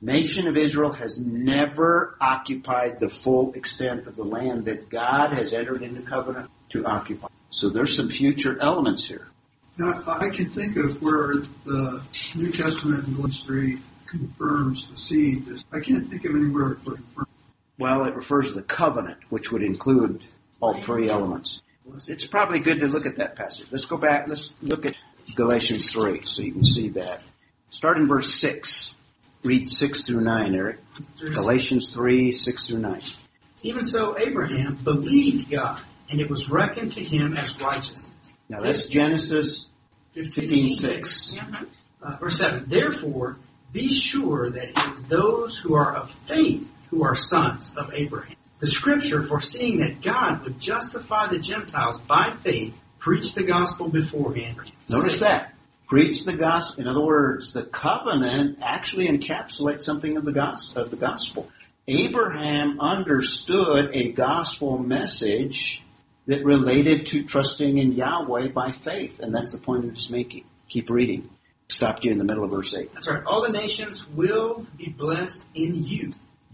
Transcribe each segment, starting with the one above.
Nation of Israel has never occupied the full extent of the land that God has entered into covenant to occupy. So there's some future elements here. Now, I can think of where the New Testament in Galatians 3 confirms the seed. I can't think of anywhere it confirms. Well, it refers to the covenant, which would include all three elements. It's probably good to look at that passage. Let's go back. Let's look at Galatians 3 so you can see that. Start in verse 6. Read 6 through 9, Eric. Galatians 3, 6 through 9. Even so, Abraham believed God, and it was reckoned to him as righteousness. Now that's Genesis 15, 6. Uh, verse 7. Therefore, be sure that it is those who are of faith who are sons of Abraham. The scripture, foreseeing that God would justify the Gentiles by faith, preached the gospel beforehand. Notice that. Preach the gospel. In other words, the covenant actually encapsulates something of the gospel. Of the gospel. Abraham understood a gospel message that related to trusting in Yahweh by faith, and that's the point he's making. Keep reading. Stopped you in the middle of verse 8. That's right. All the nations will be blessed in you.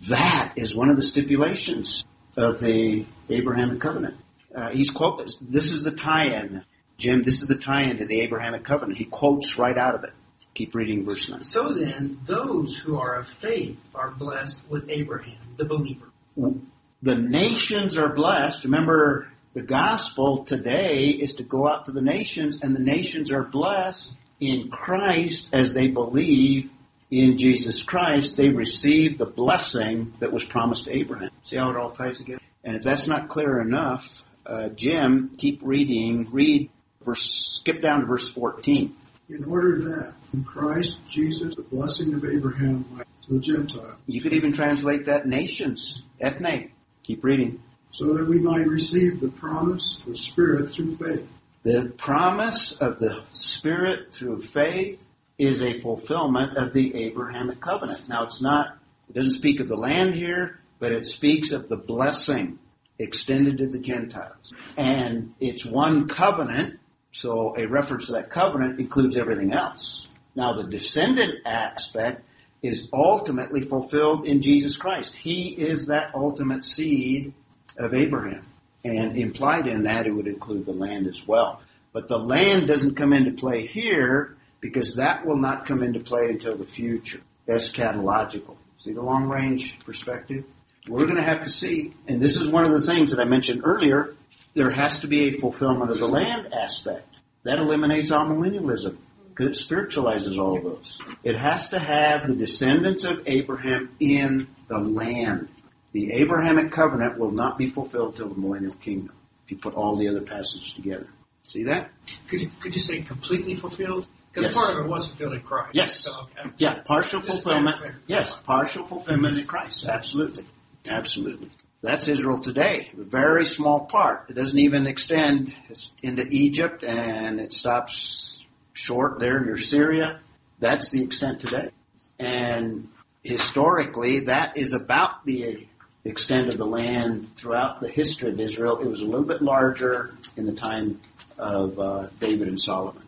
That is one of the stipulations of the Abrahamic covenant. Uh, he's quote. This is the tie-in, Jim. This is the tie-in to the Abrahamic covenant. He quotes right out of it. Keep reading verse nine. So then, those who are of faith are blessed with Abraham, the believer. The nations are blessed. Remember, the gospel today is to go out to the nations, and the nations are blessed in Christ as they believe in Jesus Christ, they receive the blessing that was promised to Abraham. See how it all ties together? And if that's not clear enough, uh, Jim, keep reading. Read verse. Skip down to verse fourteen. In order that in Christ Jesus the blessing of Abraham might to the Gentiles. You could even translate that nations, ethne. Keep reading. So that we might receive the promise of the Spirit through faith. The promise of the Spirit through faith is a fulfillment of the Abrahamic covenant. Now it's not, it doesn't speak of the land here, but it speaks of the blessing extended to the Gentiles. And it's one covenant, so a reference to that covenant includes everything else. Now the descendant aspect is ultimately fulfilled in Jesus Christ. He is that ultimate seed of Abraham. And implied in that, it would include the land as well. But the land doesn't come into play here because that will not come into play until the future, eschatological. See the long range perspective? We're going to have to see, and this is one of the things that I mentioned earlier, there has to be a fulfillment of the land aspect. That eliminates amillennialism because it spiritualizes all of those. It has to have the descendants of Abraham in the land. The Abrahamic covenant will not be fulfilled till the millennial kingdom if you put all the other passages together. See that? Could you, could you say completely fulfilled? Because Yes. part of it was fulfilled in Christ. Yes. So, okay. Yeah, partial Just fulfillment. Yes, partial fulfillment in Christ. Absolutely. Absolutely. That's Israel today. A very small part. It doesn't even extend into Egypt and it stops short there near Syria. That's the extent today. And historically, that is about the extent of the land throughout the history of Israel. It was a little bit larger in the time of uh, David and Solomon.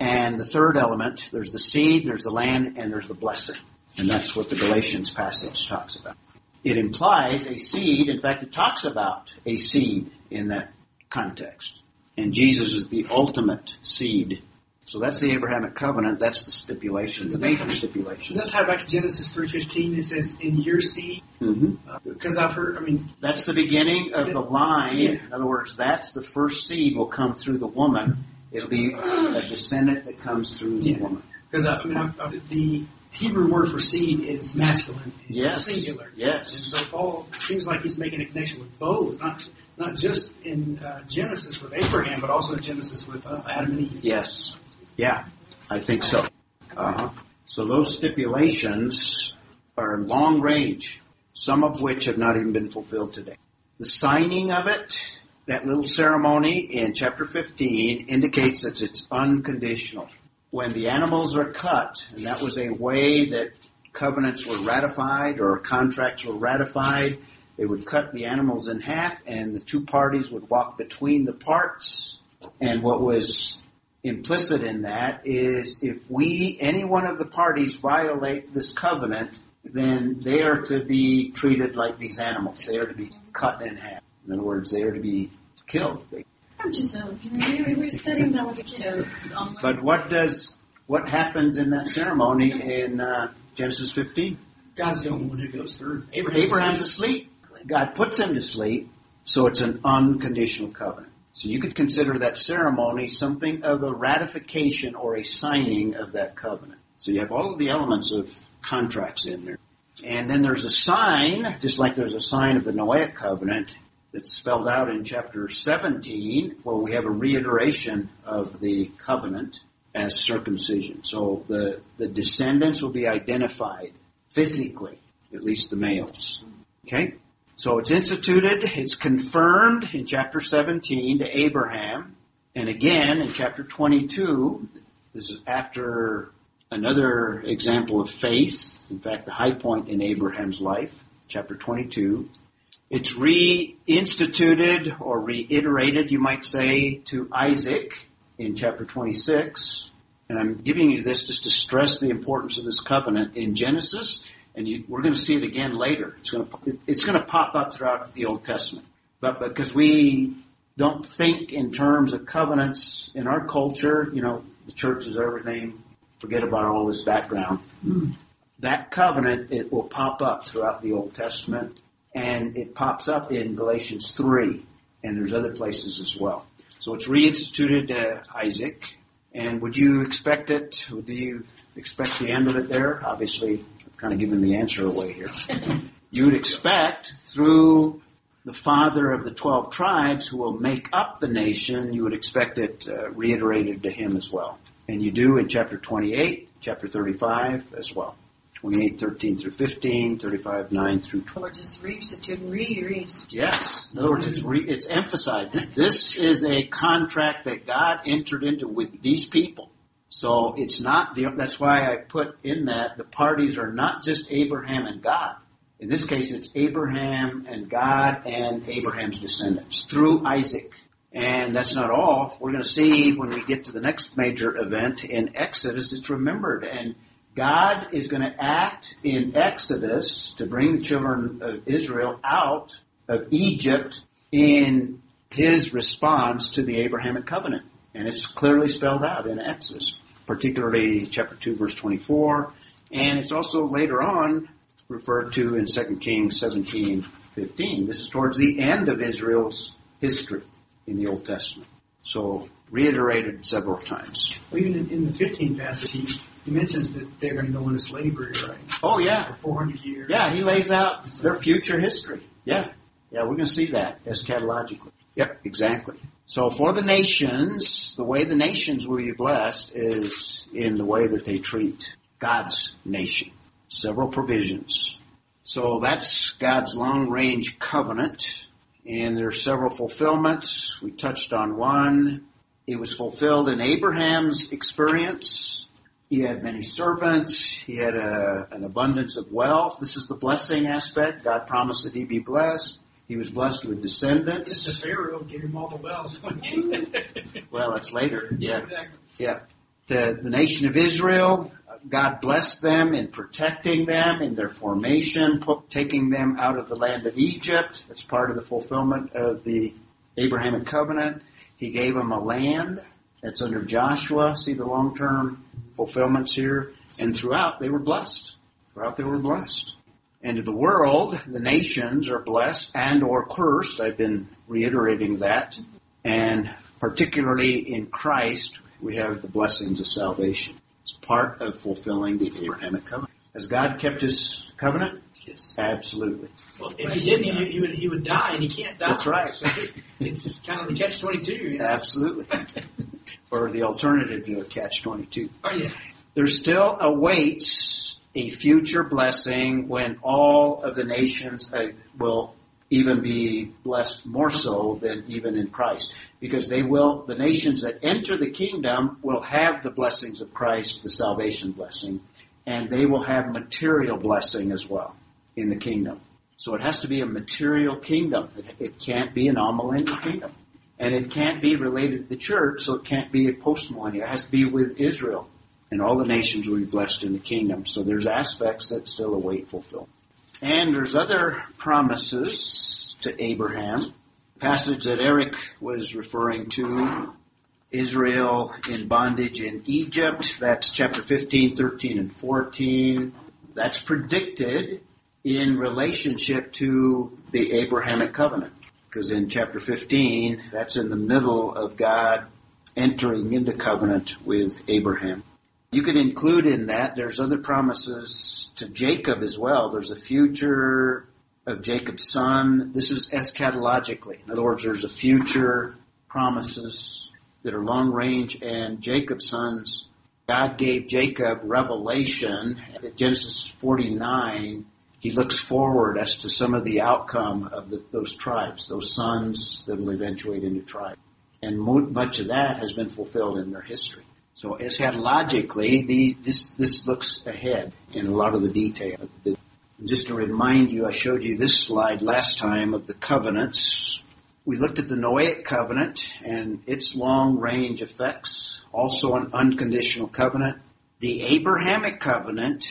And the third element, there's the seed, there's the land, and there's the blessing. And that's what the Galatians passage talks about. It implies a seed, in fact, it talks about a seed in that context. And Jesus is the ultimate seed. So that's the Abrahamic covenant, that's the stipulation, the major come- Does stipulation. that tie back to Genesis 3.15? It says, in your seed? hmm Because I've heard, I mean, That's the beginning of the line. Yeah. In other words, that's the first seed will come through the woman. It'll be a descendant that comes through the woman. because I, mean, I, I, the Hebrew word for seed is masculine, and Yes. singular. And so Paul seems like he's making a connection with both, not not just in uh, Genesis with Abraham, but also in Genesis with uh, Adam and Eve. Yes. Yeah, I think so. Uh-huh. So those stipulations are long range, some of which have not even been fulfilled today. The signing of it, that little ceremony in chapter 15 indicates that it's unconditional. When the animals are cut, and that was a way that covenants were ratified or contracts were ratified, they would cut the animals in half and the two parties would walk between the parts. And what was implicit in that is if we, any one of the parties violate this covenant, then they are to be treated like these animals. They are to be cut in half. In other words, they are to be killed. I'm just we were studying that with the kids. Um, But what does what happens in that ceremony in uh, Genesis 15? God's the only one who goes through. Abraham's, Abraham's asleep. God puts him to sleep, so it's an unconditional covenant. So you could consider that ceremony something of a ratification or a signing of that covenant. So you have all of the elements of contracts in there. And then there's a sign, just like there's a sign of the Noahic covenant that's spelled out in chapter 17, where we have a reiteration of the covenant as circumcision. So the, the descendants will be identified physically, at least the males. Okay? So it's instituted, it's confirmed in chapter 17 to Abraham, and again in chapter 22, this is after another example of faith, in fact, the high point in Abraham's life, chapter 22. It's reinstituted or reiterated, you might say, to Isaac in chapter 26. And I'm giving you this just to stress the importance of this covenant in Genesis, and you, we're going to see it again later. It's going to it's going to pop up throughout the Old Testament, but because we don't think in terms of covenants in our culture, you know, the church is everything. Forget about all this background. Hmm. That covenant it will pop up throughout the Old Testament, and it pops up in Galatians three, and there's other places as well. So it's reinstituted to Isaac, and would you expect it? Would you expect the end of it there? Obviously, I've kind of given the answer away here. you would expect through the father of the 12 tribes who will make up the nation, you would expect it uh, reiterated to him as well. And you do in chapter 28, chapter 35 as well. 28, 13 through 15, 35, 9 through 12. or just reinstitute and re reinstitute. Yes. In other words, it's, re, it's emphasized. This is a contract that God entered into with these people. So it's not the, that's why I put in that the parties are not just Abraham and God. In this case, it's Abraham and God and Abraham's descendants through Isaac. And that's not all. We're going to see when we get to the next major event in Exodus, it's remembered. And God is going to act in Exodus to bring the children of Israel out of Egypt in his response to the Abrahamic covenant. And it's clearly spelled out in Exodus, particularly chapter 2 verse 24. And it's also later on referred to in 2 Kings 17, 15. This is towards the end of Israel's history in the Old Testament. So reiterated several times. Well, even in, the 15th passage, he, mentions that they're going to go into slavery, right? Oh yeah, For 400 years. Yeah, he lays out their future history. Yeah. Yeah, we're going to see that eschatologically. Yep, exactly. So for the nations, the way the nations will be blessed is in the way that they treat God's nation. Several provisions. So that's God's long range covenant. And there are several fulfillments. We touched on one. It was fulfilled in Abraham's experience. He had many servants. He had a, an abundance of wealth. This is the blessing aspect. God promised that he'd be blessed. He was blessed with Just the descendants. Pharaoh gave him all the wells. when he said- Well, that's later. yeah, exactly. Yeah. The, the nation of Israel, God blessed them in protecting them in their formation, put, taking them out of the land of Egypt. That's part of the fulfillment of the Abrahamic covenant. He gave them a land that's under Joshua. See the long-term fulfillments here. And throughout they were blessed. Throughout they were blessed. And to the world, the nations are blessed and or cursed. I've been reiterating that. And particularly in Christ, we have the blessings of salvation. It's part of fulfilling the Abrahamic covenant. Has God kept his covenant? Yes. Absolutely. Well, if he didn't, he, he would he would die, and he can't die. That's right. So it's kind of the catch twenty two. Absolutely. or the alternative to a catch 22. Oh yeah. There still awaits a future blessing when all of the nations uh, will even be blessed more so than even in Christ. Because they will, the nations that enter the kingdom will have the blessings of Christ, the salvation blessing, and they will have material blessing as well in the kingdom. So it has to be a material kingdom. It, it can't be an amillennial kingdom. And it can't be related to the church, so it can't be a postmillennial. It has to be with Israel and all the nations will be blessed in the kingdom. So there's aspects that still await fulfillment. And there's other promises to Abraham. Passage that Eric was referring to, Israel in bondage in Egypt. That's chapter 15, 13, and 14. That's predicted in relationship to the Abrahamic covenant. Because in chapter 15, that's in the middle of God entering into covenant with Abraham. You could include in that, there's other promises to Jacob as well. There's a future of Jacob's son. This is eschatologically. In other words, there's a future promises that are long range and Jacob's sons. God gave Jacob revelation at Genesis 49. He looks forward as to some of the outcome of the, those tribes, those sons that will eventuate into tribes. And much of that has been fulfilled in their history. So eschatologically, the, this, this looks ahead in a lot of the detail. Just to remind you, I showed you this slide last time of the covenants. We looked at the Noahic covenant and its long range effects, also an unconditional covenant. The Abrahamic covenant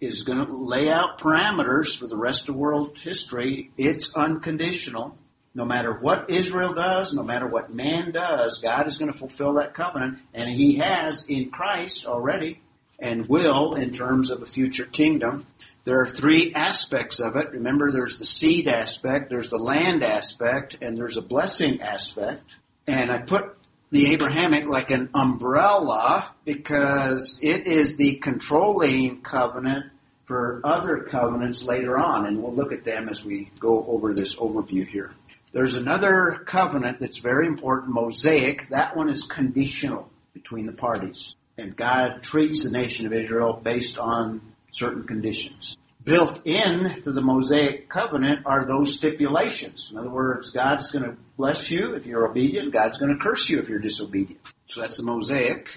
is going to lay out parameters for the rest of world history. It's unconditional. No matter what Israel does, no matter what man does, God is going to fulfill that covenant, and He has in Christ already, and will in terms of a future kingdom. There are three aspects of it. Remember, there's the seed aspect, there's the land aspect, and there's a blessing aspect. And I put the Abrahamic like an umbrella because it is the controlling covenant for other covenants later on, and we'll look at them as we go over this overview here. There's another covenant that's very important, Mosaic. That one is conditional between the parties. And God treats the nation of Israel based on certain conditions. Built in to the Mosaic covenant are those stipulations. In other words, God's going to bless you if you're obedient. God's going to curse you if you're disobedient. So that's the Mosaic.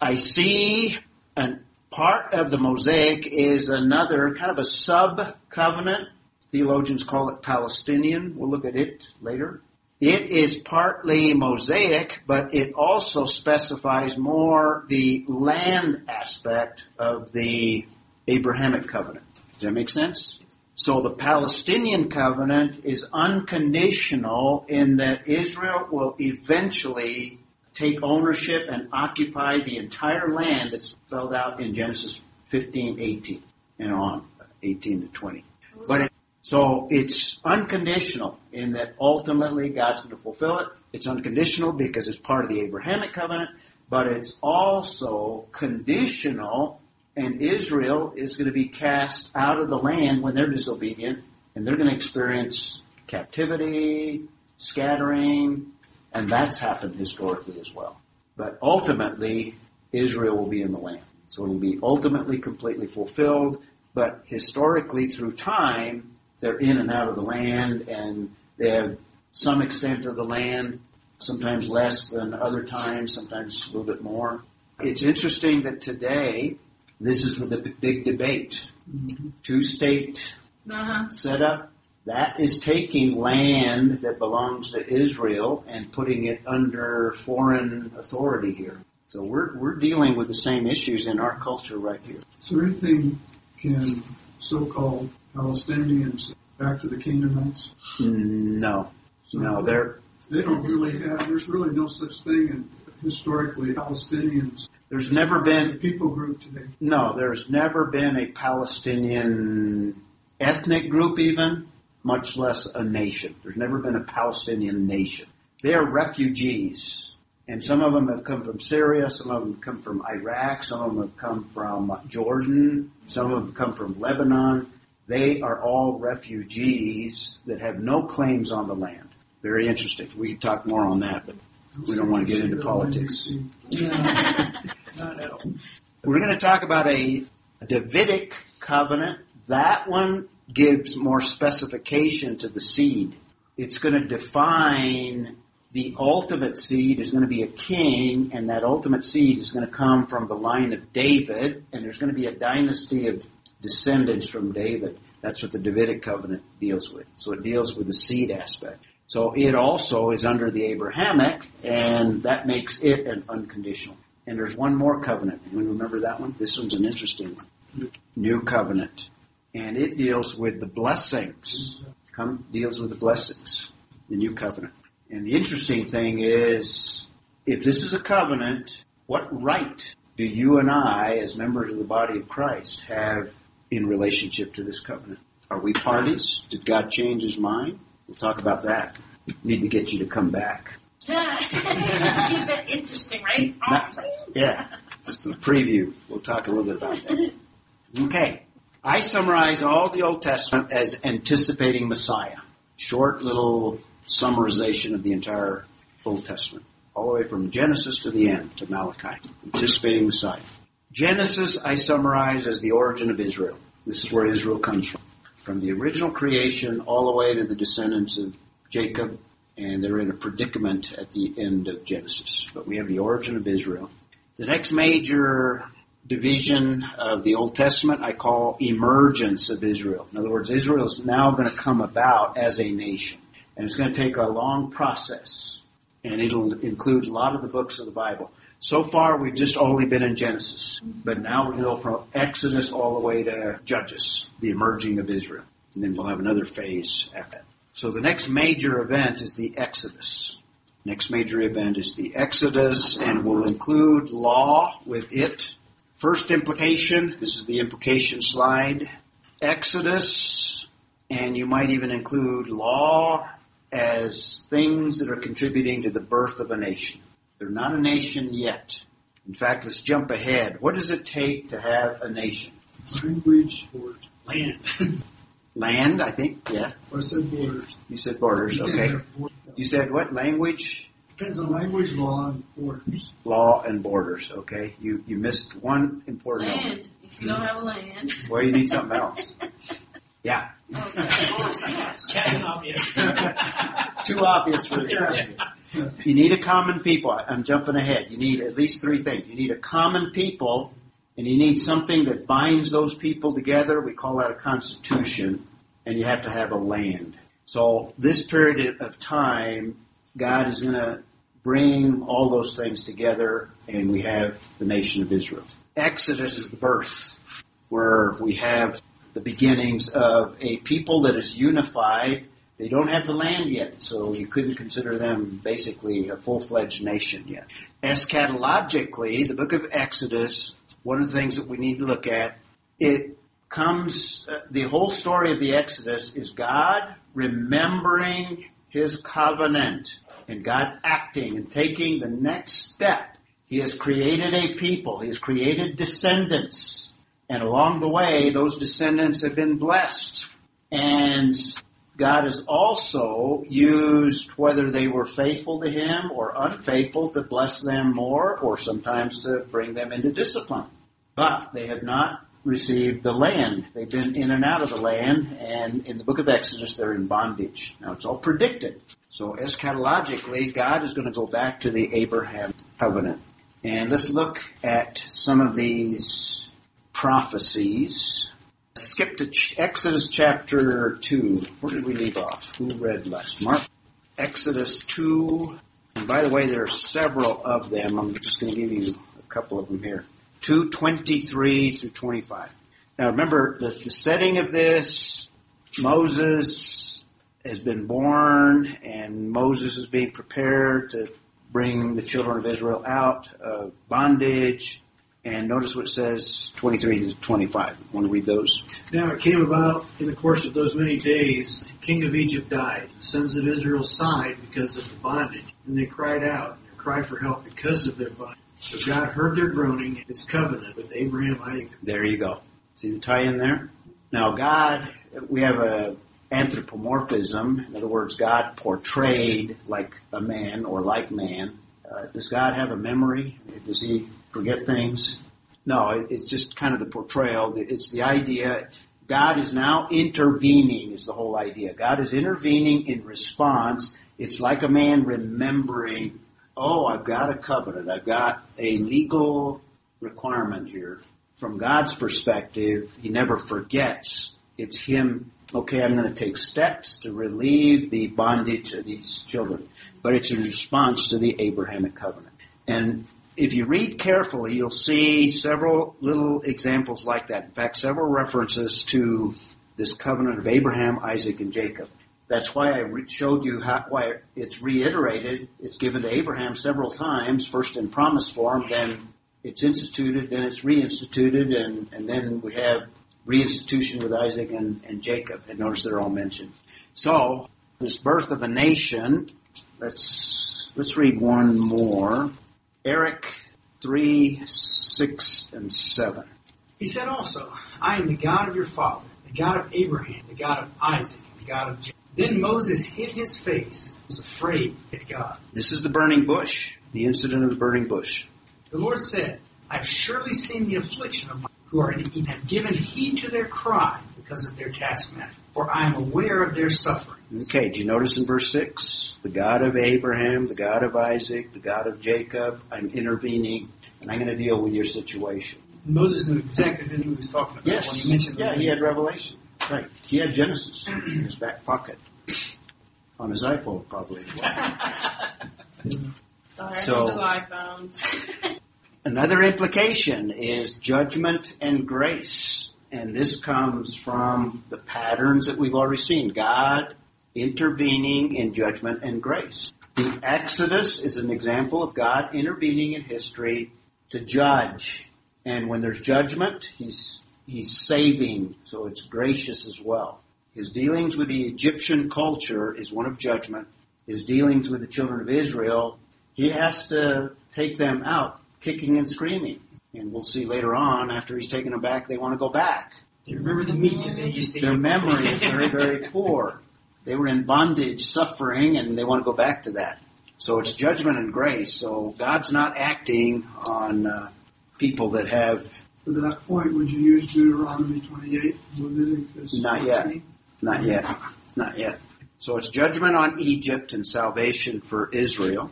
I see a part of the Mosaic is another kind of a sub covenant Theologians call it Palestinian. We'll look at it later. It is partly Mosaic, but it also specifies more the land aspect of the Abrahamic covenant. Does that make sense? So the Palestinian covenant is unconditional in that Israel will eventually take ownership and occupy the entire land that's spelled out in Genesis 15, 18 and on, 18 to 20. But it so it's unconditional in that ultimately God's going to fulfill it. It's unconditional because it's part of the Abrahamic covenant, but it's also conditional and Israel is going to be cast out of the land when they're disobedient and they're going to experience captivity, scattering, and that's happened historically as well. But ultimately, Israel will be in the land. So it'll be ultimately completely fulfilled, but historically through time, they're in and out of the land and they have some extent of the land, sometimes less than other times, sometimes a little bit more. It's interesting that today, this is the big debate. Mm-hmm. Two state uh-huh. setup, that is taking land that belongs to Israel and putting it under foreign authority here. So we're, we're dealing with the same issues in our culture right here. So anything can so-called Palestinians back to the Canaanites? No, so no, they're they don't really have. There's really no such thing in historically Palestinians. There's never been a people group today. No, there's never been a Palestinian ethnic group, even much less a nation. There's never been a Palestinian nation. They are refugees. And some of them have come from Syria, some of them come from Iraq, some of them have come from Jordan, some of them have come from Lebanon. They are all refugees that have no claims on the land. Very interesting. We could talk more on that, but we don't want to get into politics. We're going to talk about a Davidic covenant. That one gives more specification to the seed. It's going to define the ultimate seed is going to be a king, and that ultimate seed is going to come from the line of David, and there's going to be a dynasty of descendants from David. That's what the Davidic covenant deals with. So it deals with the seed aspect. So it also is under the Abrahamic, and that makes it an unconditional. And there's one more covenant. You remember that one? This one's an interesting one. New covenant. And it deals with the blessings. Come deals with the blessings. The new covenant. And the interesting thing is, if this is a covenant, what right do you and I, as members of the body of Christ, have in relationship to this covenant? Are we parties? Did God change his mind? We'll talk about that. Need to get you to come back. Keep it interesting, right? Not- yeah, just a preview. We'll talk a little bit about that. Okay. I summarize all the Old Testament as anticipating Messiah. Short little summarization of the entire Old Testament. All the way from Genesis to the end, to Malachi. Anticipating Messiah. Genesis I summarize as the origin of Israel. This is where Israel comes from. From the original creation all the way to the descendants of Jacob, and they're in a predicament at the end of Genesis. But we have the origin of Israel. The next major division of the Old Testament I call emergence of Israel. In other words, Israel is now going to come about as a nation. And it's going to take a long process. And it'll include a lot of the books of the Bible. So far, we've just only been in Genesis. But now we're going to go from Exodus all the way to Judges, the emerging of Israel. And then we'll have another phase after that. So the next major event is the Exodus. Next major event is the Exodus and will include law with it. First implication, this is the implication slide. Exodus, and you might even include law as things that are contributing to the birth of a nation. They're not a nation yet. In fact, let's jump ahead. What does it take to have a nation? Language, borders. Land. Land, I think, yeah. I said borders. You said borders, okay. borders. You said what? Language, Depends on language, law, and borders. law, and borders, okay? You, you missed one important element. If you don't have a land. Well, you need something else. Yeah. Okay, of course, yes. Captain Obvious. Too obvious for the You need a common people. I'm jumping ahead. You need at least three things. You need a common people, and you need something that binds those people together. We call that a constitution, and you have to have a land. So this period of time, God is going to bring all those things together, and we have the nation of Israel. Exodus is the birth, where we have the beginnings of a people that is unified they don't have the land yet, so you couldn't consider them basically a full-fledged nation yet. Eschatologically, the book of Exodus, one of the things that we need to look at, it comes, uh, the whole story of the Exodus is God remembering his covenant and God acting and taking the next step. He has created a people. He has created descendants. And along the way, those descendants have been blessed. And God has also used whether they were faithful to Him or unfaithful to bless them more or sometimes to bring them into discipline. But they have not received the land. They've been in and out of the land and in the book of Exodus they're in bondage. Now it's all predicted. So eschatologically, God is going to go back to the Abraham covenant. And let's look at some of these prophecies. Skip to Ch- Exodus chapter 2. Where did we leave off? Who read last? Mark. Exodus 2. And by the way, there are several of them. I'm just going to give you a couple of them here. 223 through 25. Now remember, the, the setting of this, Moses has been born and Moses is being prepared to bring the children of Israel out of bondage. And notice what it says 23 to 25. Want to read those? Now it came about in the course of those many days, the king of Egypt died. The sons of Israel sighed because of the bondage, and they cried out, and they cried for help because of their bondage. So God heard their groaning and his covenant with Abraham, Isaac, There you go. See the tie in there? Now God, we have a anthropomorphism. In other words, God portrayed like a man or like man. Uh, does God have a memory? Does he forget things? No, it- it's just kind of the portrayal. It's the idea. God is now intervening is the whole idea. God is intervening in response. It's like a man remembering, oh, I've got a covenant. I've got a legal requirement here. From God's perspective, He never forgets. It's Him, okay, I'm going to take steps to relieve the bondage of these children. But it's in response to the Abrahamic covenant. And if you read carefully, you'll see several little examples like that. In fact, several references to this covenant of Abraham, Isaac, and Jacob. That's why I showed you how, why it's reiterated. It's given to Abraham several times, first in promise form, then it's instituted, then it's reinstituted, and, and then we have reinstitution with Isaac and, and Jacob. And notice they're all mentioned. So, this birth of a nation, let's, let's read one more. Eric 3, 6, and 7. He said also, I am the God of your father, the God of Abraham, the God of Isaac, the God of Jacob. Then Moses hid his face, was afraid of God. This is the burning bush, the incident of the burning bush. The Lord said, I have surely seen the affliction of my who are in Egypt, and have given heed to their cry because of their taskmaster, for I am aware of their suffering. Okay, do you notice in verse 6? The God of Abraham, the God of Isaac, the God of Jacob, I'm intervening, and I'm going to deal with your situation. Moses knew exactly who he was talking about Yes. when he mentioned Yeah, he had Revelation. Right. He had Genesis in his back pocket. On his iPhone, probably. Sorry, So- I don't iPhones. Another implication is judgment and grace. And this comes from the patterns that we've already seen. God intervening in judgment and grace. The Exodus is an example of God intervening in history to judge. And when there's judgment, He's, He's saving, so it's gracious as well. His dealings with the Egyptian culture is one of judgment. His dealings with the children of Israel, He has to take them out kicking and screaming. And we'll see later on, after he's taken them back, they want to go back. They remember the meat that they used to Their eat? memory is very, very poor. They were in bondage, suffering, and they want to go back to that. So it's judgment and grace. So God's not acting on uh, people that have For that point, would you use Deuteronomy 28, Leviticus Not yet. Not yet. Not yet. So it's judgment on Egypt and salvation for Israel.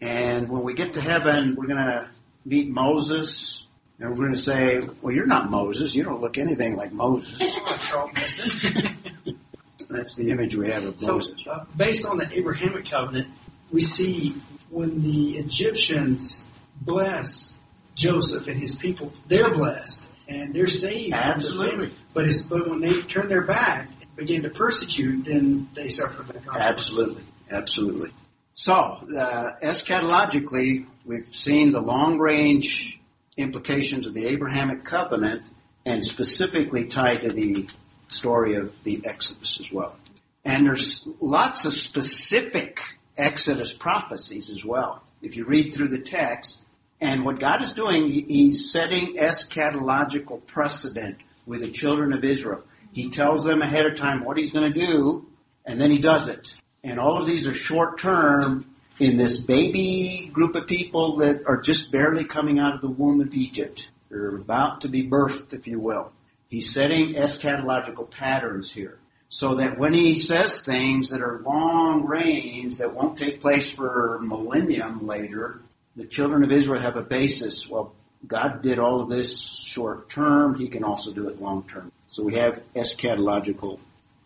And when we get to heaven, we're going to meet Moses, and we're going to say, well, you're not Moses. You don't look anything like Moses. That's the image we have of So, Moses. uh, based on the Abrahamic covenant, we see when the Egyptians bless Joseph and his people, they're blessed and they're saved. Absolutely. But, it's, but when they turn their back and begin to persecute, then they suffer the consequences. Absolutely. Absolutely. So, uh, eschatologically, we've seen the long range implications of the Abrahamic covenant and specifically tied to the story of the Exodus as well. And there's lots of specific Exodus prophecies as well. If you read through the text, and what God is doing, He's setting eschatological precedent with the children of Israel. He tells them ahead of time what He's going to do, and then He does it. And all of these are short term in this baby group of people that are just barely coming out of the womb of Egypt. They're about to be birthed, if you will. He's setting eschatological patterns here. So that when he says things that are long range that won't take place for millennium later, the children of Israel have a basis. Well, God did all of this short term. He can also do it long term. So we have eschatological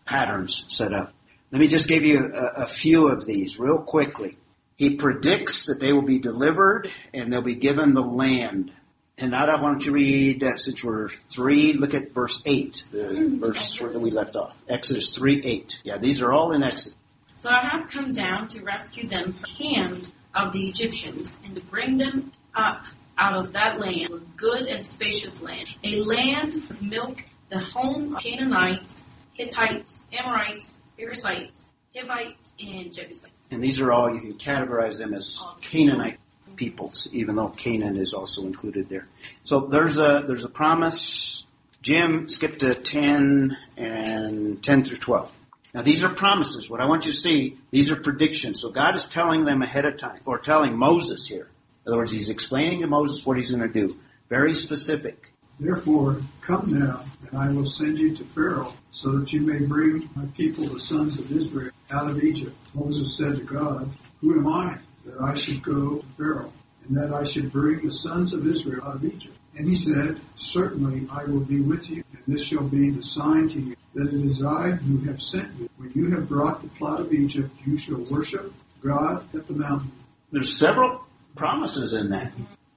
patterns set up. Let me just give you a, a few of these real quickly. He predicts that they will be delivered and they'll be given the land. And now why don't you read, uh, since we're three, look at verse 8, the verse where we left off. Exodus 3, 8. Yeah, these are all in Exodus. So I have come down to rescue them from the hand of the Egyptians and to bring them up out of that land, a good and spacious land, a land of milk, the home of Canaanites, Hittites, Amorites, Perizzites, Hivites, and Jebusites. And these are all, you can categorize them as Canaanite peoples, even though Canaan is also included there. So there's a, there's a promise. Jim, skip to 10 and 10 through 12. Now these are promises. What I want you to see, these are predictions. So God is telling them ahead of time, or telling Moses here. In other words, he's explaining to Moses what he's going to do. Very specific. Therefore, come now, and I will send you to Pharaoh, so that you may bring my people, the sons of Israel, out of Egypt. Moses said to God, Who am I that I should go to Pharaoh, and that I should bring the sons of Israel out of Egypt? And he said, Certainly I will be with you, and this shall be the sign to you, that it is I who have sent you. When you have brought the plot of Egypt, you shall worship God at the mountain. There's several promises in that.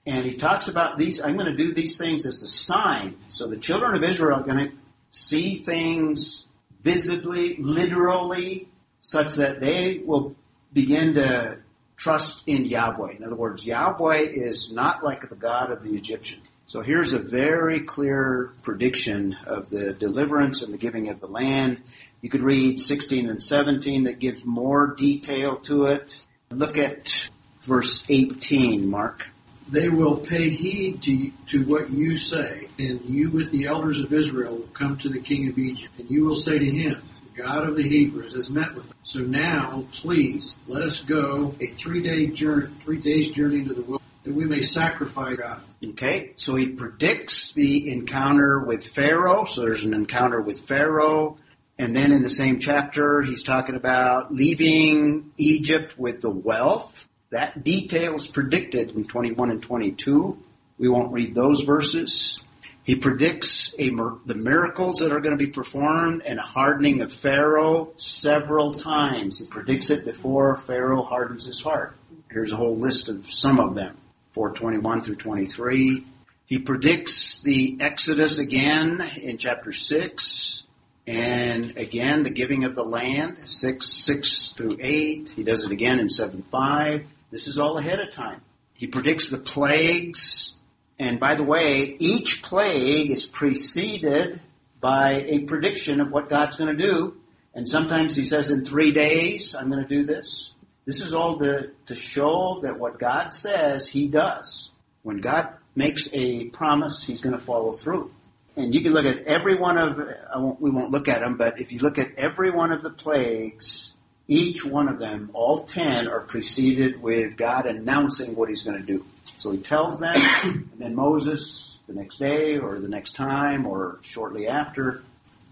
And he talks about these, I'm going to do these things as a sign. So the children of Israel are going to see things visibly, literally, such that they will begin to trust in Yahweh. In other words, Yahweh is not like the God of the Egyptians. So here's a very clear prediction of the deliverance and the giving of the land. You could read 16 and 17 that gives more detail to it. Look at verse 18, Mark. They will pay heed to, to what you say, and you with the elders of Israel will come to the king of Egypt, and you will say to him, God of the Hebrews has met with us. So now, please, let us go a three day journey, three days journey to the wilderness, that we may sacrifice God. Okay, so he predicts the encounter with Pharaoh. So there's an encounter with Pharaoh. And then in the same chapter, he's talking about leaving Egypt with the wealth. That detail is predicted in 21 and 22. We won't read those verses. He predicts the miracles that are going to be performed and a hardening of Pharaoh several times. He predicts it before Pharaoh hardens his heart. Here's a whole list of some of them. 421 through 23. He predicts the Exodus again in chapter 6. And again, the giving of the land, 6, 6 through 8. He does it again in 7, 5. This is all ahead of time. He predicts the plagues. And by the way, each plague is preceded by a prediction of what God's going to do. And sometimes he says, in three days, I'm going to do this. This is all to, to show that what God says, He does. When God makes a promise, He's going to follow through. And you can look at every one of, won't, we won't look at them, but if you look at every one of the plagues, each one of them, all ten, are preceded with God announcing what He's going to do. So He tells them, and then Moses, the next day or the next time or shortly after,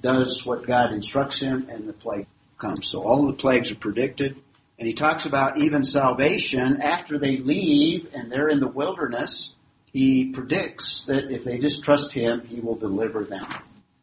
does what God instructs him and the plague comes. So all the plagues are predicted. And he talks about even salvation after they leave and they're in the wilderness. He predicts that if they just trust him, he will deliver them.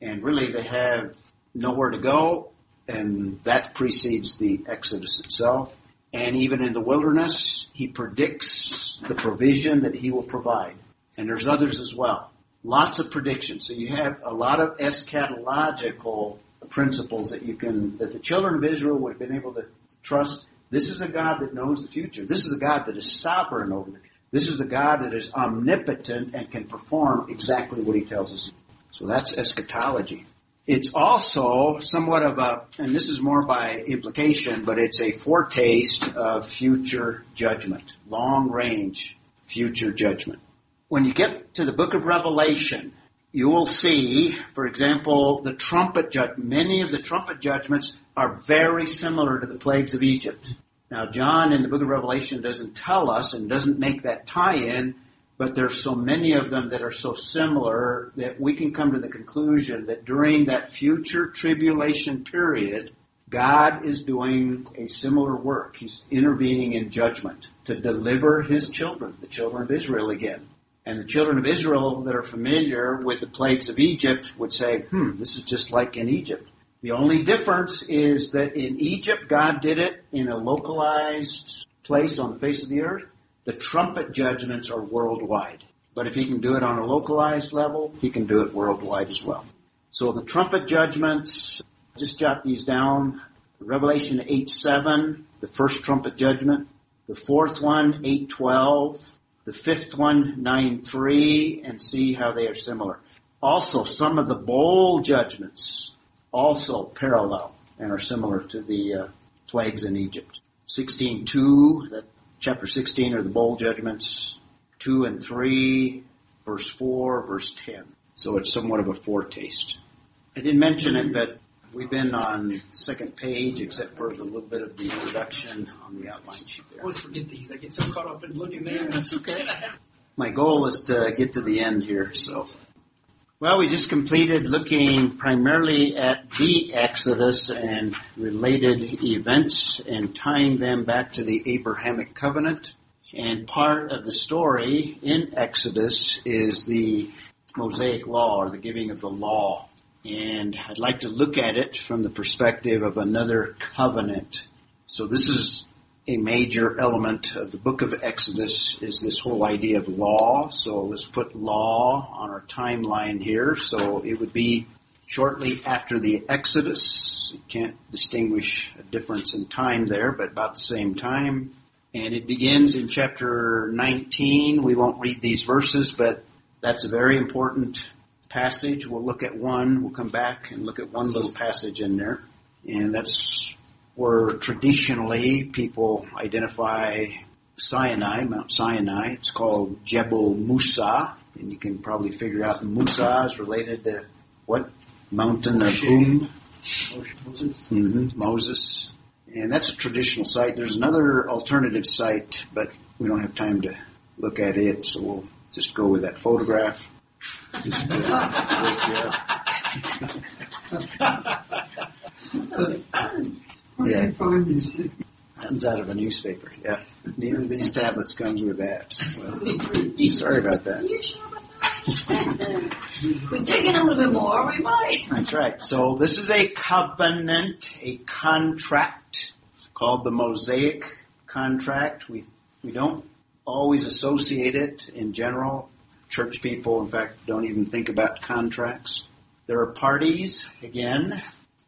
And really they have nowhere to go and that precedes the Exodus itself. And even in the wilderness, he predicts the provision that he will provide. And there's others as well. Lots of predictions. So you have a lot of eschatological principles that you can, that the children of Israel would have been able to trust this is a God that knows the future. This is a God that is sovereign over it. This is a God that is omnipotent and can perform exactly what he tells us. So that's eschatology. It's also somewhat of a, and this is more by implication, but it's a foretaste of future judgment, long range future judgment. When you get to the book of Revelation, you will see, for example, the trumpet judgment. Many of the trumpet judgments are very similar to the plagues of Egypt. Now, John in the book of Revelation doesn't tell us and doesn't make that tie-in, but there's so many of them that are so similar that we can come to the conclusion that during that future tribulation period, God is doing a similar work. He's intervening in judgment to deliver His children, the children of Israel again. And the children of Israel that are familiar with the plagues of Egypt would say, hmm, this is just like in Egypt. The only difference is that in Egypt, God did it in a localized place on the face of the earth. The trumpet judgments are worldwide. But if he can do it on a localized level, he can do it worldwide as well. So the trumpet judgments, just jot these down. Revelation 8 7, the first trumpet judgment. The fourth one, 8 12. The fifth one, 9 3, and see how they are similar. Also, some of the bowl judgments also parallel and are similar to the uh, plagues in Egypt. 16.2, that chapter 16 are the bowl judgments. 2 and 3, verse 4, verse 10. So it's somewhat of a foretaste. I didn't mention it, but we've been on second page except for the little bit of the introduction on the outline sheet there. I always forget these. I get so caught up in looking there. That's okay. My goal is to get to the end here, so. Well, we just completed looking primarily at the Exodus and related events and tying them back to the Abrahamic covenant. And part of the story in Exodus is the Mosaic law or the giving of the law. And I'd like to look at it from the perspective of another covenant. So this is a major element of the book of Exodus is this whole idea of law. So let's put law on our timeline here. So it would be shortly after the Exodus. You can't distinguish a difference in time there, but about the same time. And it begins in chapter 19. We won't read these verses, but that's a very important passage. We'll look at one. We'll come back and look at one little passage in there. And that's where traditionally people identify Sinai, Mount Sinai. It's called Jebel Musa. And you can probably figure out Musa is related to what? Mountain of whom? Moses. hmm Moses. And that's a traditional site. There's another alternative site, but we don't have time to look at it, so we'll just go with that photograph. Just to wake you up. Where do Yeah. you find these things? Comes out of a newspaper. Yeah. Neither of these tablets comes with apps. Well, sorry about that. You sure about that? we dig in a little bit more, we might. That's right. So this is a covenant, a contract called the Mosaic contract. We we don't always associate it in general. Church people, in fact, don't even think about contracts. There are parties again,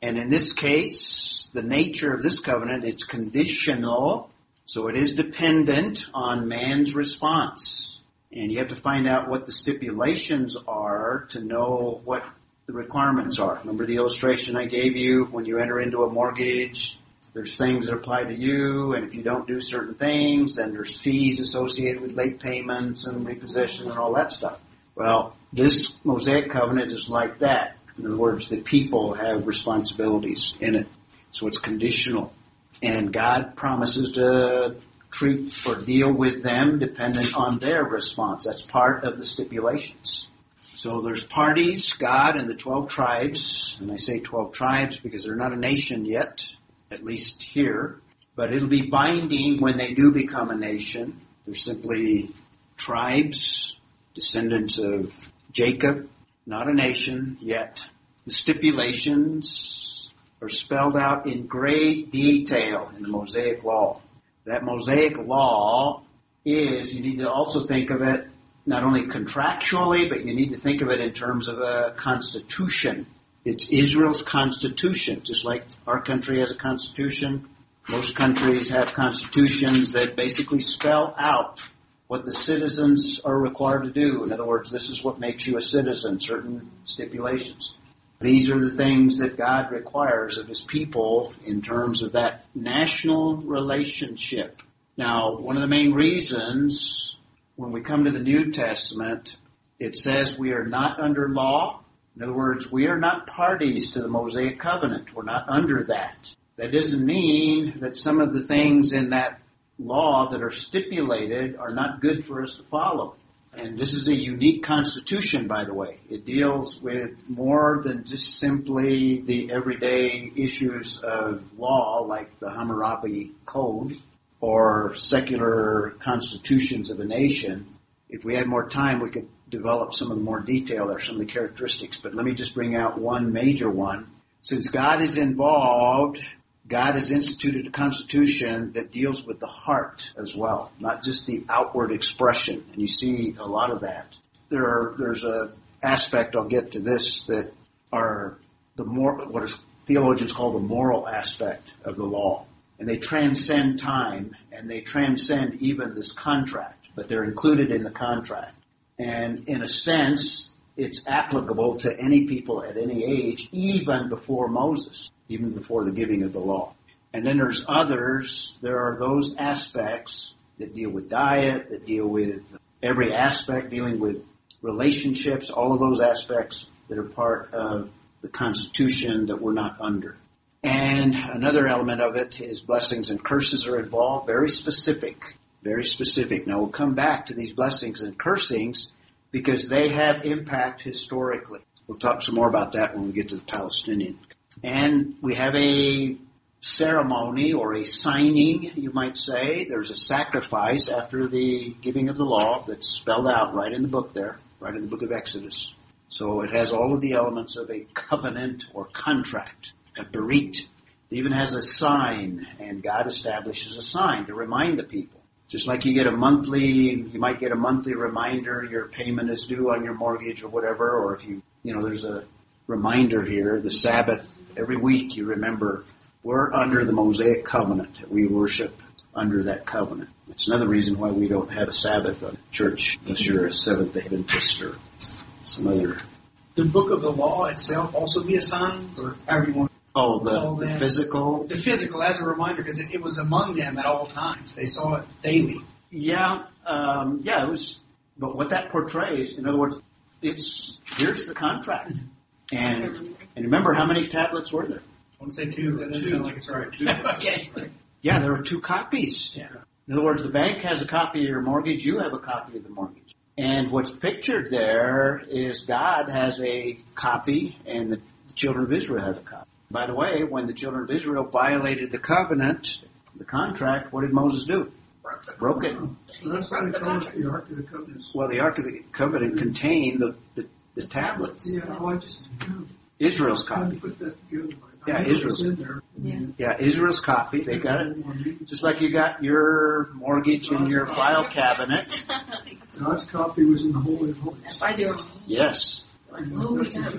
and in this case, the nature of this covenant it's conditional, so it is dependent on man's response. And you have to find out what the stipulations are to know what the requirements are. Remember the illustration I gave you when you enter into a mortgage? There's things that apply to you, and if you don't do certain things, then there's fees associated with late payments and repossession and all that stuff. Well, this Mosaic covenant is like that. In other words, the people have responsibilities in it. So it's conditional. And God promises to treat or deal with them dependent on their response. That's part of the stipulations. So there's parties, God and the 12 tribes, and I say 12 tribes because they're not a nation yet, at least here, but it'll be binding when they do become a nation. They're simply tribes, descendants of Jacob, not a nation yet. The stipulations are spelled out in great detail in the Mosaic Law. That Mosaic Law is, you need to also think of it not only contractually, but you need to think of it in terms of a constitution. It's Israel's constitution, just like our country has a constitution. Most countries have constitutions that basically spell out what the citizens are required to do. In other words, this is what makes you a citizen, certain stipulations. These are the things that God requires of His people in terms of that national relationship. Now, one of the main reasons when we come to the New Testament, it says we are not under law. In other words, we are not parties to the Mosaic covenant. We're not under that. That doesn't mean that some of the things in that law that are stipulated are not good for us to follow. And this is a unique constitution, by the way. It deals with more than just simply the everyday issues of law, like the Hammurabi Code or secular constitutions of a nation. If we had more time, we could develop some of the more detail or some of the characteristics. But let me just bring out one major one. Since God is involved, God has instituted a constitution that deals with the heart as well, not just the outward expression. And you see a lot of that. There are, there's a aspect, I'll get to this, that are the more, what is theologians call the moral aspect of the law. And they transcend time and they transcend even this contract, but they're included in the contract. And in a sense, it's applicable to any people at any age, even before Moses, even before the giving of the law. And then there's others, there are those aspects that deal with diet, that deal with every aspect, dealing with relationships, all of those aspects that are part of the Constitution that we're not under. And another element of it is blessings and curses are involved, very specific, very specific. Now we'll come back to these blessings and cursings because they have impact historically. We'll talk some more about that when we get to the Palestinian. And we have a ceremony or a signing, you might say. There's a sacrifice after the giving of the law that's spelled out right in the book there, right in the book of Exodus. So it has all of the elements of a covenant or contract, a berit. It even has a sign, and God establishes a sign to remind the people. Just like you get a monthly, you might get a monthly reminder your payment is due on your mortgage or whatever, or if you, you know, there's a reminder here, the Sabbath, every week you remember we're under the Mosaic covenant. We worship under that covenant. It's another reason why we don't have a Sabbath on church unless you're a Seventh day Adventist or some other. The book of the law itself also be a sign, or however Oh, the, the that. physical. The physical as a reminder, because it, it was among them at all times. They saw it daily. Yeah, um, yeah, it was. But what that portrays, in other words, it's here's the contract, and and remember how many tablets were there? I want to say two. That doesn't sound like it's right. okay. Yeah, there were two copies. Yeah. In other words, the bank has a copy of your mortgage, you have a copy of the mortgage. And what's pictured there is God has a copy and the children of Israel have a copy. By the way, when the children of Israel violated the covenant, the contract, what did Moses do? Broke it. So that's why they call it the Ark of the Covenant. Well, the Ark of the Covenant contained the, the, the tablets. Yeah, well, I just, you know, Israel's copy. put that together. Yeah, Israel's. was in there. Yeah. Yeah, Israel's copy. They got it. Just like you got your mortgage in your file cabinet. God's copy was in the Holy of Holies. Yes, I do. Yes. Oh, we got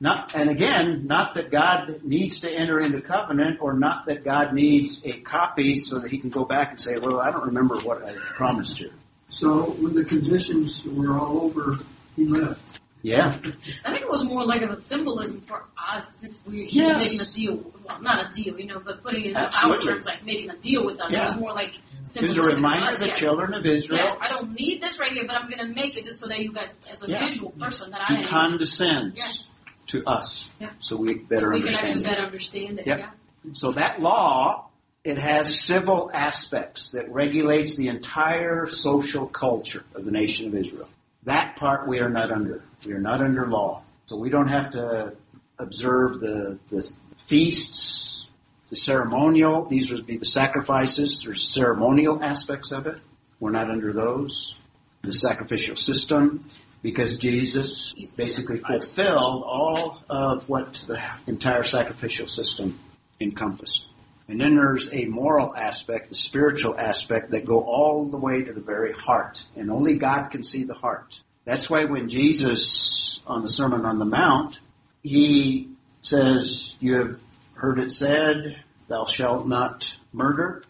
Not, and again, not that God needs to enter into covenant or not that God needs a copy so that he can go back and say, well, I don't remember what I promised you. So when the conditions were all over, he left. Yeah. I think it was more like of a symbolism for us since we he's Yes. making a deal. Well, not a deal, you know, but putting it in our terms, like making a deal with us. It was more like It was symbolism. a reminder for of the yes. children of Israel. Yes, I don't need this right here, but I'm going to make it just so that you guys, as a Yeah. visual person that I He am, condescends yes, to us Yeah. so we better we can actually understand it. better understand it. Yep. Yeah. So that law, it has civil aspects that regulates the entire social culture of the nation of Israel. That part we are not under. We are not under law. So we don't have to observe the, the feasts, the ceremonial. These would be the sacrifices. There's ceremonial aspects of it. We're not under those. The sacrificial system, because Jesus basically fulfilled all of what the entire sacrificial system encompassed. And then there's a moral aspect, the spiritual aspect that go all the way to the very heart. And only God can see the heart. That's why when Jesus, on the Sermon on the Mount, he says, you have heard it said, thou shalt not murder.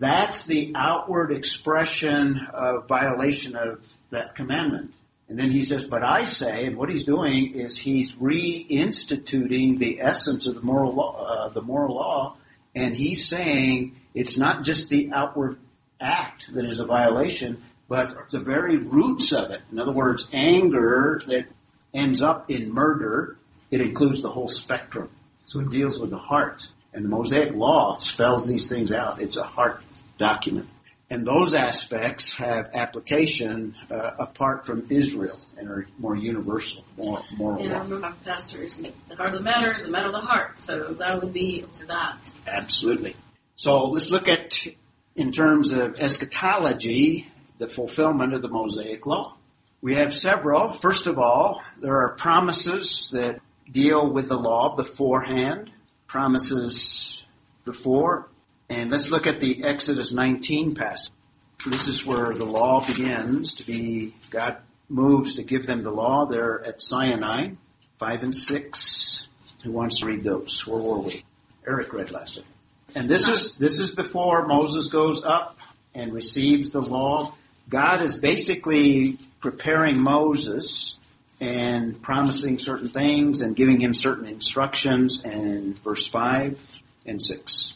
That's the outward expression of violation of that commandment. And then he says, but I say, and what he's doing is he's reinstituting the essence of the moral law, uh, the moral law, and he's saying it's not just the outward act that is a violation, but the very roots of it. In other words, anger that ends up in murder, it includes the whole spectrum. So it deals with the heart. And the Mosaic Law spells these things out. It's a heart document. And those aspects have application uh, apart from Israel and are more universal, more moral And I remember my pastors, the heart of the matter is the matter of the heart. So that would be to that. Absolutely. So let's look at, in terms of eschatology, the fulfillment of the Mosaic Law. We have several. First of all, there are promises that deal with the law beforehand, promises before. And let's look at the Exodus 19 passage. This is where the law begins to be, God moves to give them the law. They're at Sinai, 5 and 6. Who wants to read those? Where were we? Eric read last week. And this is, this is before Moses goes up and receives the law. God is basically preparing Moses and promising certain things and giving him certain instructions in verse 5 and 6.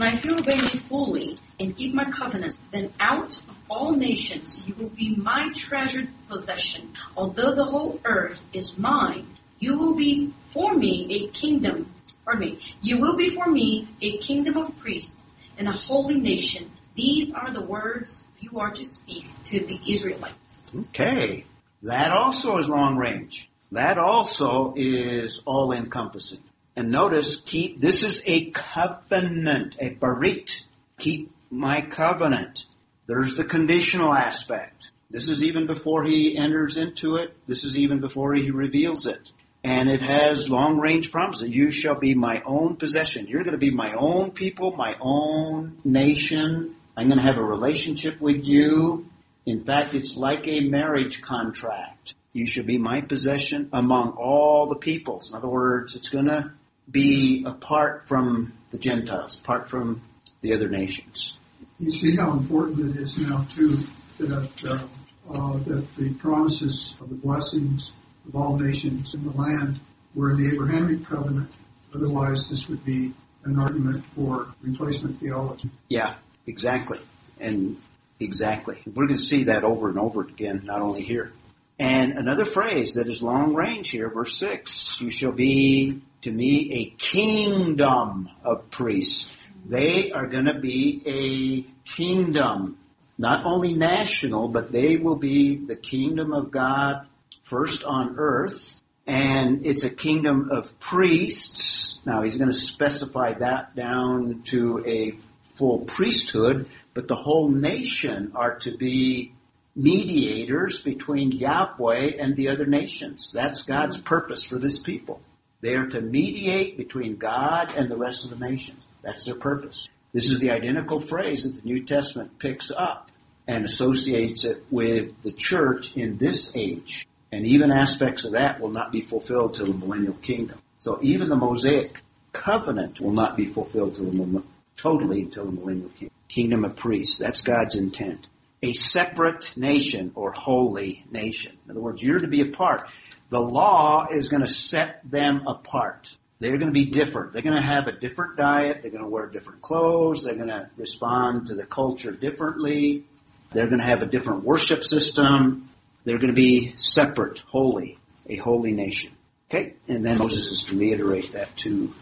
And if you obey me fully and keep my covenant, then out of all nations you will be my treasured possession. Although the whole earth is mine, you will be for me a kingdom. Pardon me. You will be for me a kingdom of priests and a holy nation. These are the words you are to speak to the Israelites. Okay. That also is long range. That also is all encompassing. And notice, keep, this is a covenant, a berit. Keep my covenant. There's the conditional aspect. This is even before he enters into it. This is even before he reveals it. And it has long range promises. You shall be my own possession. You're going to be my own people, my own nation. I'm going to have a relationship with you. In fact, it's like a marriage contract. You shall be my possession among all the peoples. In other words, it's going to be apart from the Gentiles, apart from the other nations. You see how important it is now too that uh, uh, that the promises of the blessings of all nations in the land were in the Abrahamic covenant. Otherwise, this would be an argument for replacement theology. Yeah, exactly. And exactly. We're going to see that over and over again, not only here. And another phrase that is long range here, verse 6, you shall be to me a kingdom of priests. They are going to be a kingdom, not only national, but they will be the kingdom of God first on earth. And it's a kingdom of priests. Now he's going to specify that down to a full priesthood, but the whole nation are to be mediators between Yahweh and the other nations. That's God's mm-hmm. purpose for this people. They are to mediate between God and the rest of the nations. That's their purpose. This is the identical phrase that the New Testament picks up and associates it with the church in this age. And even aspects of that will not be fulfilled till the millennial kingdom. So even the Mosaic covenant will not be fulfilled till the, totally until the millennial kingdom. Kingdom of priests. That's God's intent. A separate nation or holy nation. In other words, you're to be apart. The law is going to set them apart. They're going to be different. They're going to have a different diet. They're going to wear different clothes. They're going to respond to the culture differently. They're going to have a different worship system. They're going to be separate, holy, a holy nation. Okay? And then Moses is to reiterate that to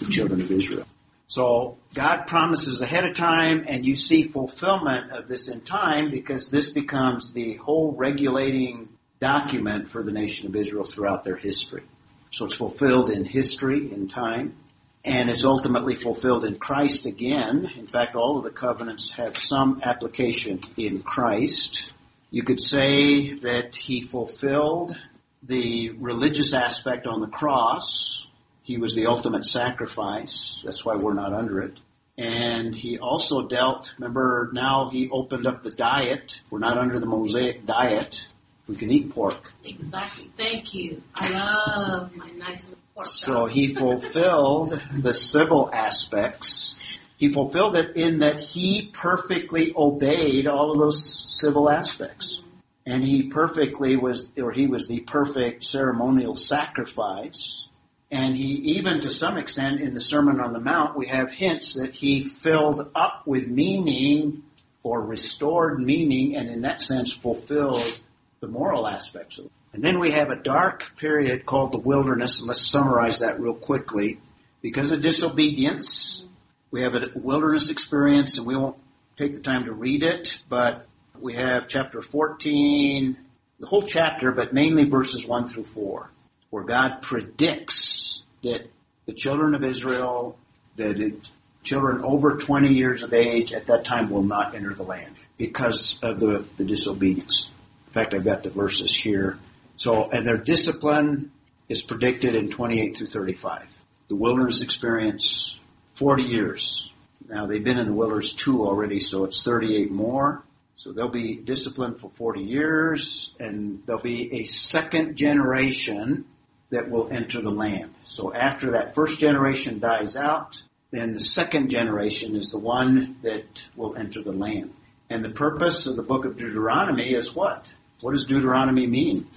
the children of Israel. So God promises ahead of time and you see fulfillment of this in time because this becomes the whole regulating document for the nation of Israel throughout their history. So it's fulfilled in history, in time, and it's ultimately fulfilled in Christ again. In fact, all of the covenants have some application in Christ. You could say that he fulfilled the religious aspect on the cross. He was the ultimate sacrifice. That's why we're not under it. And he also dealt, remember now he opened up the diet. We're not under the Mosaic diet. We can eat pork. Exactly. Thank you. I love my nice pork So he fulfilled the civil aspects. He fulfilled it in that he perfectly obeyed all of those civil aspects. And he perfectly was, or he was the perfect ceremonial sacrifice. And he, even to some extent in the Sermon on the Mount, we have hints that he filled up with meaning or restored meaning and in that sense fulfilled the moral aspects of it. And then we have a dark period called the wilderness, and let's summarize that real quickly. Because of disobedience, we have a wilderness experience, and we won't take the time to read it, but we have chapter 14, the whole chapter, but mainly verses 1 through 4, where God predicts that the children of Israel, that children over 20 years of age at that time will not enter the land because of the, the disobedience. In fact, I've got the verses here. So, and their discipline is predicted in 28 through 35. The wilderness experience, 40 years. Now they've been in the wilderness two already, so it's 38 more. So they'll be disciplined for 40 years, and there'll be a second generation that will enter the land. So after that first generation dies out, then the second generation is the one that will enter the land. And the purpose of the book of Deuteronomy is what? What does Deuteronomy mean?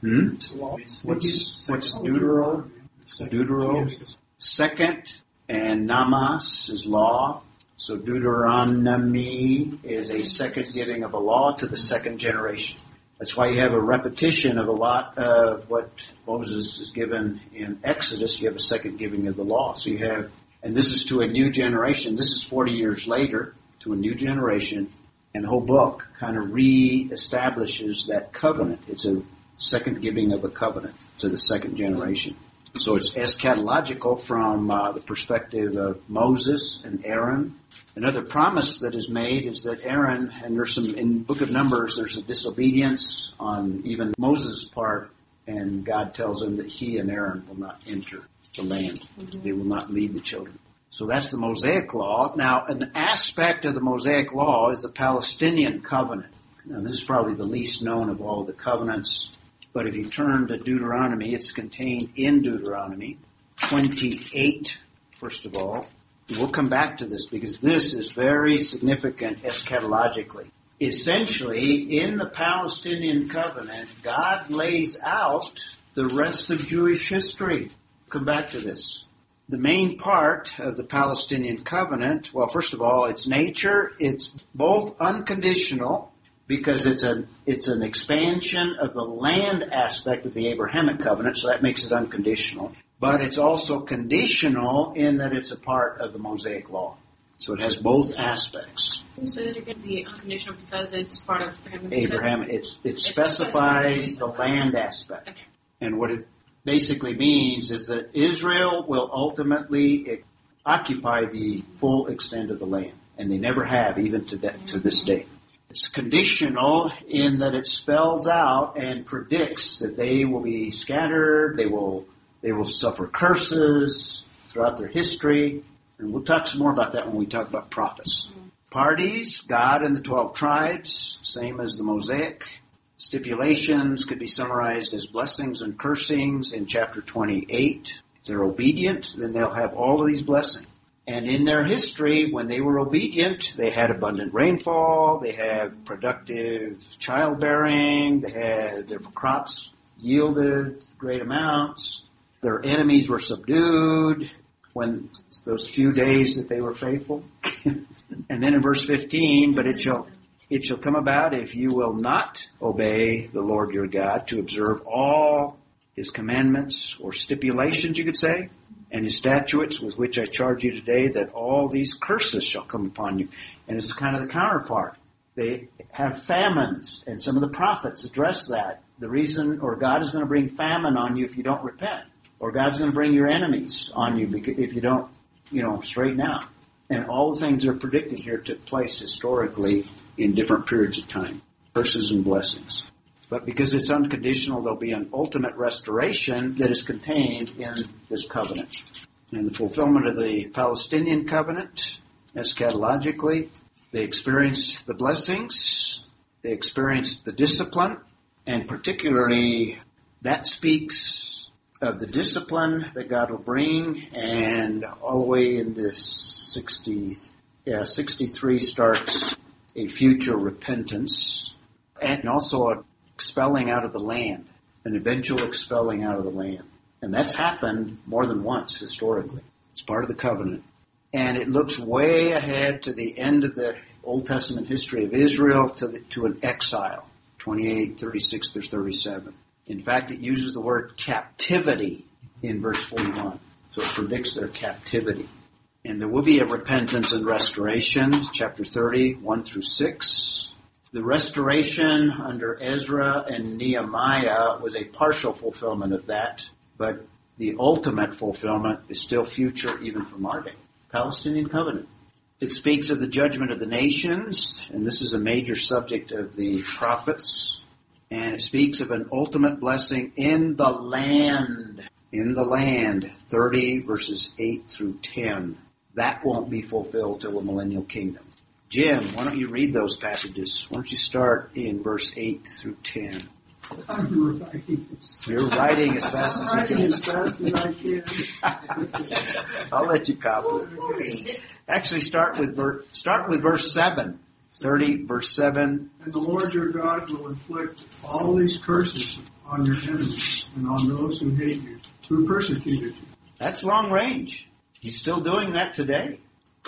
Hmm? What's, what's Deutero? Deutero? Second, and nomos is law. So Deuteronomy is a second giving of a law to the second generation. That's why you have a repetition of a lot of what Moses is given in Exodus. You have a second giving of the law. So you have, and this is to a new generation. This is 40 years later to a new generation. And the whole book kind of re-establishes that covenant. It's a second giving of a covenant to the second generation. So it's eschatological from uh, the perspective of Moses and Aaron. Another promise that is made is that Aaron, and there's some, in Book of Numbers, there's a disobedience on even Moses' part, and God tells him that he and Aaron will not enter the land. They will not lead the children. So that's the Mosaic law. Now, an aspect of the Mosaic law is the Palestinian covenant. Now, this is probably the least known of all the covenants, but if you turn to Deuteronomy, it's contained in Deuteronomy 28, first of all. We'll come back to this because this is very significant eschatologically. Essentially, in the Palestinian covenant, God lays out the rest of Jewish history. Come back to this. The main part of the Palestinian covenant, well, first of all, its nature, it's both unconditional because it's a it's an expansion of the land aspect of the Abrahamic covenant, so that makes it unconditional. But it's also conditional in that it's a part of the Mosaic law. So it has both aspects. You say that again? The unconditional because it's part of Abraham. Abraham, it's, it It specifies specifies the land aspect. Okay. And what it basically means is that Israel will ultimately occupy the full extent of the land. And they never have, even to, that, to this day. It's conditional in that it spells out and predicts that they will be scattered, they will, they will suffer curses throughout their history. And we'll talk some more about that when we talk about prophets. Parties, God and the 12 tribes, same as the Mosaic. Stipulations could be summarized as blessings and cursings in chapter 28. If they're obedient, then they'll have all of these blessings. And in their history, when they were obedient, they had abundant rainfall, they had productive childbearing, they had their crops yielded great amounts, their enemies were subdued when those few days that they were faithful. and then in verse 15, but it shall it shall come about if you will not obey the Lord your God to observe all his commandments or stipulations, you could say, and his statutes with which I charge you today, that all these curses shall come upon you. And it's kind of the counterpart. They have famines, and some of the prophets address that. The reason, or God is going to bring famine on you if you don't repent, or God's going to bring your enemies on you if you don't, you know, straighten out. And all the things that are predicted here took place historically in different periods of time. Curses and blessings. But because it's unconditional, there'll be an ultimate restoration that is contained in this covenant. And the fulfillment of the Palestinian covenant, eschatologically, they experience the blessings, they experience the discipline, and particularly that speaks of the discipline that God will bring, and all the way into 60, yeah, 63 starts a future repentance, and also a expelling out of the land, an eventual expelling out of the land. And that's happened more than once historically. It's part of the covenant. And it looks way ahead to the end of the Old Testament history of Israel to, the, to an exile, 28, 36 through 37. In fact, it uses the word captivity in verse 41. So it predicts their captivity. And there will be a repentance and restoration, chapter 30, 1 through 6. The restoration under Ezra and Nehemiah was a partial fulfillment of that, but the ultimate fulfillment is still future even from our day. Palestinian covenant. It speaks of the judgment of the nations, and this is a major subject of the prophets. And it speaks of an ultimate blessing in the land. In the land. 30 verses 8 through 10. That won't be fulfilled till the millennial kingdom. Jim, why don't you read those passages? Why don't you start in verse 8 through 10? I'm writing as, You're writing as fast I'm as you writing can. as fast as I can. I'll let you copy. Actually, start with ver- start with verse seven. Thirty, verse seven. And the Lord your God will inflict all these curses on your enemies and on those who hate you, who persecuted you. That's long range. He's still doing that today.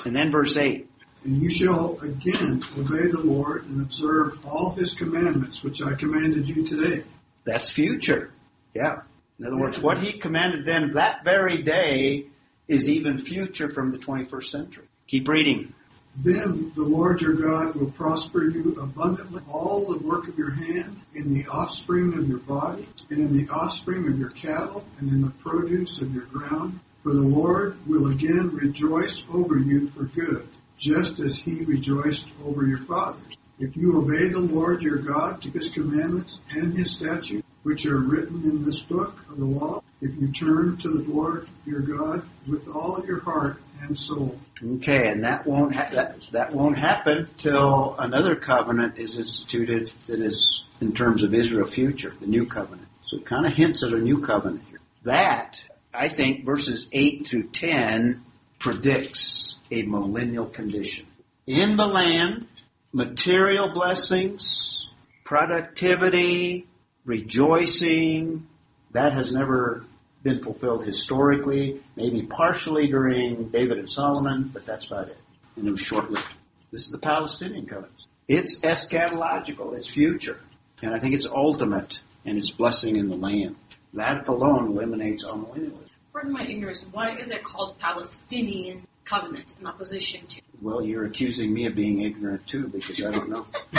And then verse eight. And you shall again obey the Lord and observe all his commandments which I commanded you today. That's future. Yeah. In other words, what he commanded them that very day is even future from the 21st century. Keep reading. Then the Lord your God will prosper you abundantly, all the work of your hand, in the offspring of your body, and in the offspring of your cattle, and in the produce of your ground. For the Lord will again rejoice over you for good, just as he rejoiced over your fathers. If you obey the Lord your God to his commandments and his statutes, which are written in this book of the law, if you turn to the Lord your God with all your heart and soul. Okay, and that won't ha- that, that won't happen till another covenant is instituted that is in terms of Israel future, the new covenant. So it kind of hints at a new covenant here. That I think verses eight through ten predicts a millennial condition in the land, material blessings, productivity, rejoicing. That has never been fulfilled historically, maybe partially during David and Solomon, but that's about it. And it was short-lived. This is the Palestinian covenant. It's eschatological, it's future. And I think it's ultimate and its blessing in the land. That alone eliminates amillennialism. Pardon my ignorance, why is it called Palestinian covenant in opposition to? Well, you're accusing me of being ignorant too because I don't know.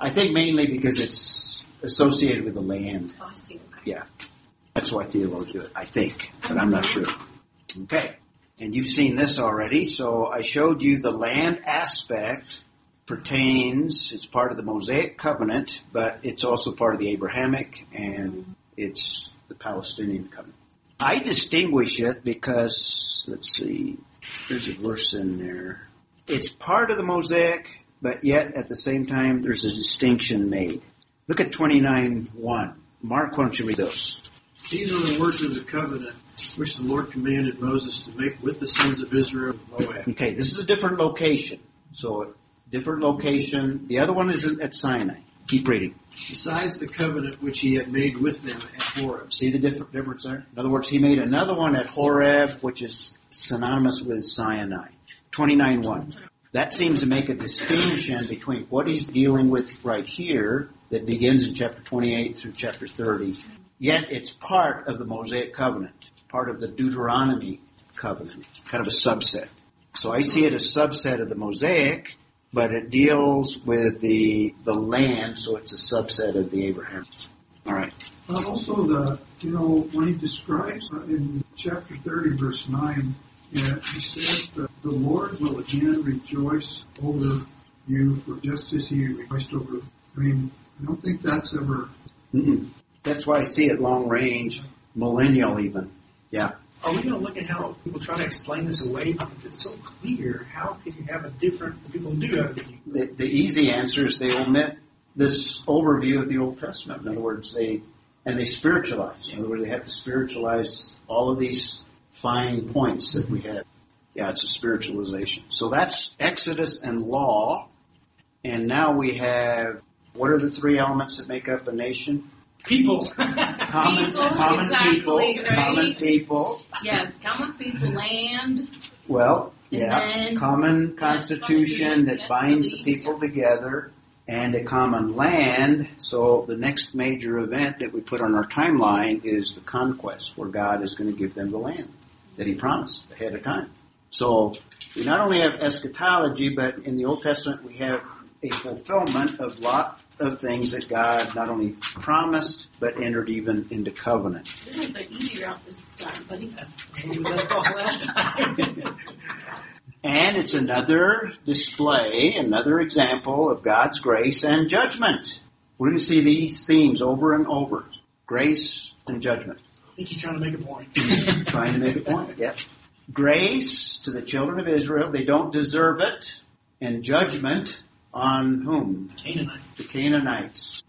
I think mainly because it's associated with the land. Oh, I see. Okay. Yeah. That's why theologians do it, I think, but I'm not sure. Okay. And you've seen this already, so I showed you the land aspect pertains, it's part of the Mosaic covenant, but it's also part of the Abrahamic and it's the Palestinian covenant. I distinguish it because, let's see, there's a verse in there. It's part of the Mosaic, but yet at the same time there's a distinction made. Look at 29.1. Mark, why don't you read those? These are the words of the covenant which the Lord commanded Moses to make with the sons of Israel of Moab. Okay, this is a different location. So, different location. The other one is at Sinai. Keep reading. Besides the covenant which he had made with them at Horeb. See the diff- difference there? In other words, he made another one at Horeb, which is synonymous with Sinai. 29.1. That seems to make a distinction between what he's dealing with right here, that begins in chapter 28 through chapter 30. Yet it's part of the Mosaic covenant, part of the Deuteronomy covenant, kind of a subset. So I see it as a subset of the Mosaic, but it deals with the the land, so it's a subset of the Abraham. All right. Uh, also, the you know when he describes uh, in chapter 30, verse 9, yeah, he says that the Lord will again rejoice over you for just as he rejoiced over. I mean, I don't think that's ever. Mm-mm. That's why I see it long range, millennial even. Yeah. Are we going to look at how people try to explain this away because it's so clear? How can you have a different people do have a The, the easy answer is they omit this overview of the Old Testament. In other words, they and they spiritualize. In other words, they have to spiritualize all of these fine points that we have. Yeah, it's a spiritualization. So that's Exodus and law. And now we have what are the three elements that make up a nation? People? Common, People, common exactly, people, right. common people. Yes, common people, land. Well, yeah, then- common constitution constitution, that binds the beliefs, people yes. together, and a common land. So the next major event that we put on our timeline is the conquest, where God is going to give them the land that He promised ahead of time. So we not only have eschatology, but in the Old Testament we have a fulfillment of lot of things that God not only promised, but entered even into covenant. This is the easy route this time, buddy. That's we left off last time. And it's another display, another example of God's grace and judgment. We're going to see these themes over and over. Grace and judgment. I think he's trying to make a point. Trying to make a point, yep. Grace to the children of Israel, they don't deserve it. And judgment on whom? Canaanite. The Canaanites.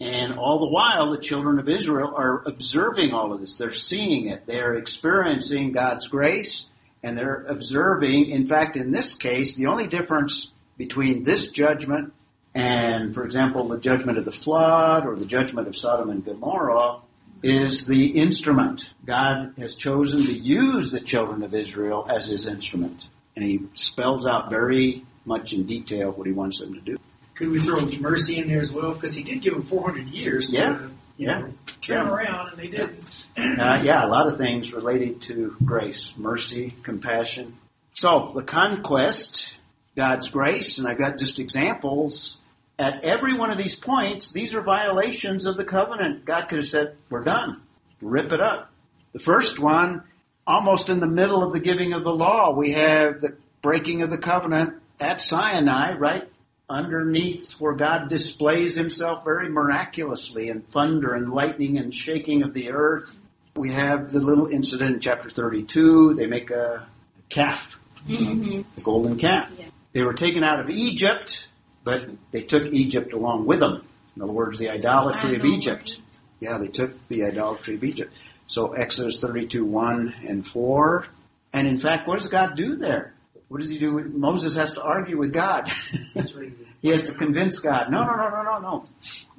And all the while, the children of Israel are observing all of this. They're seeing it. They're experiencing God's grace and they're observing. In fact, in this case, the only difference between this judgment and, for example, the judgment of the flood or the judgment of Sodom and Gomorrah is the instrument. God has chosen to use the children of Israel as his instrument. And he spells out very much in detail what he wants them to do. Could we throw mercy in there as well? Because he did give them 400 years Yeah. to Yeah. know, turn around, and they didn't. Uh, yeah, a lot of things related to grace, mercy, compassion. So the conquest, God's grace, and I've got just examples. At every one of these points, these are violations of the covenant. God could have said, "We're done, rip it up." The first one, almost in the middle of the giving of the law, we have the breaking of the covenant at Sinai, right? underneath where God displays himself very miraculously in thunder and lightning and shaking of the earth. We have the little incident in chapter 32. They make a calf, Mm-hmm. a golden calf. Yeah. They were taken out of Egypt, but they took Egypt along with them. In other words, the idolatry of Egypt. Yeah, they took the idolatry of Egypt. So Exodus 32, 1 and 4. And in fact, what does God do there? What does he do? Moses has to argue with God. That's what he did. he has to convince God. No, no, no, no, no, no.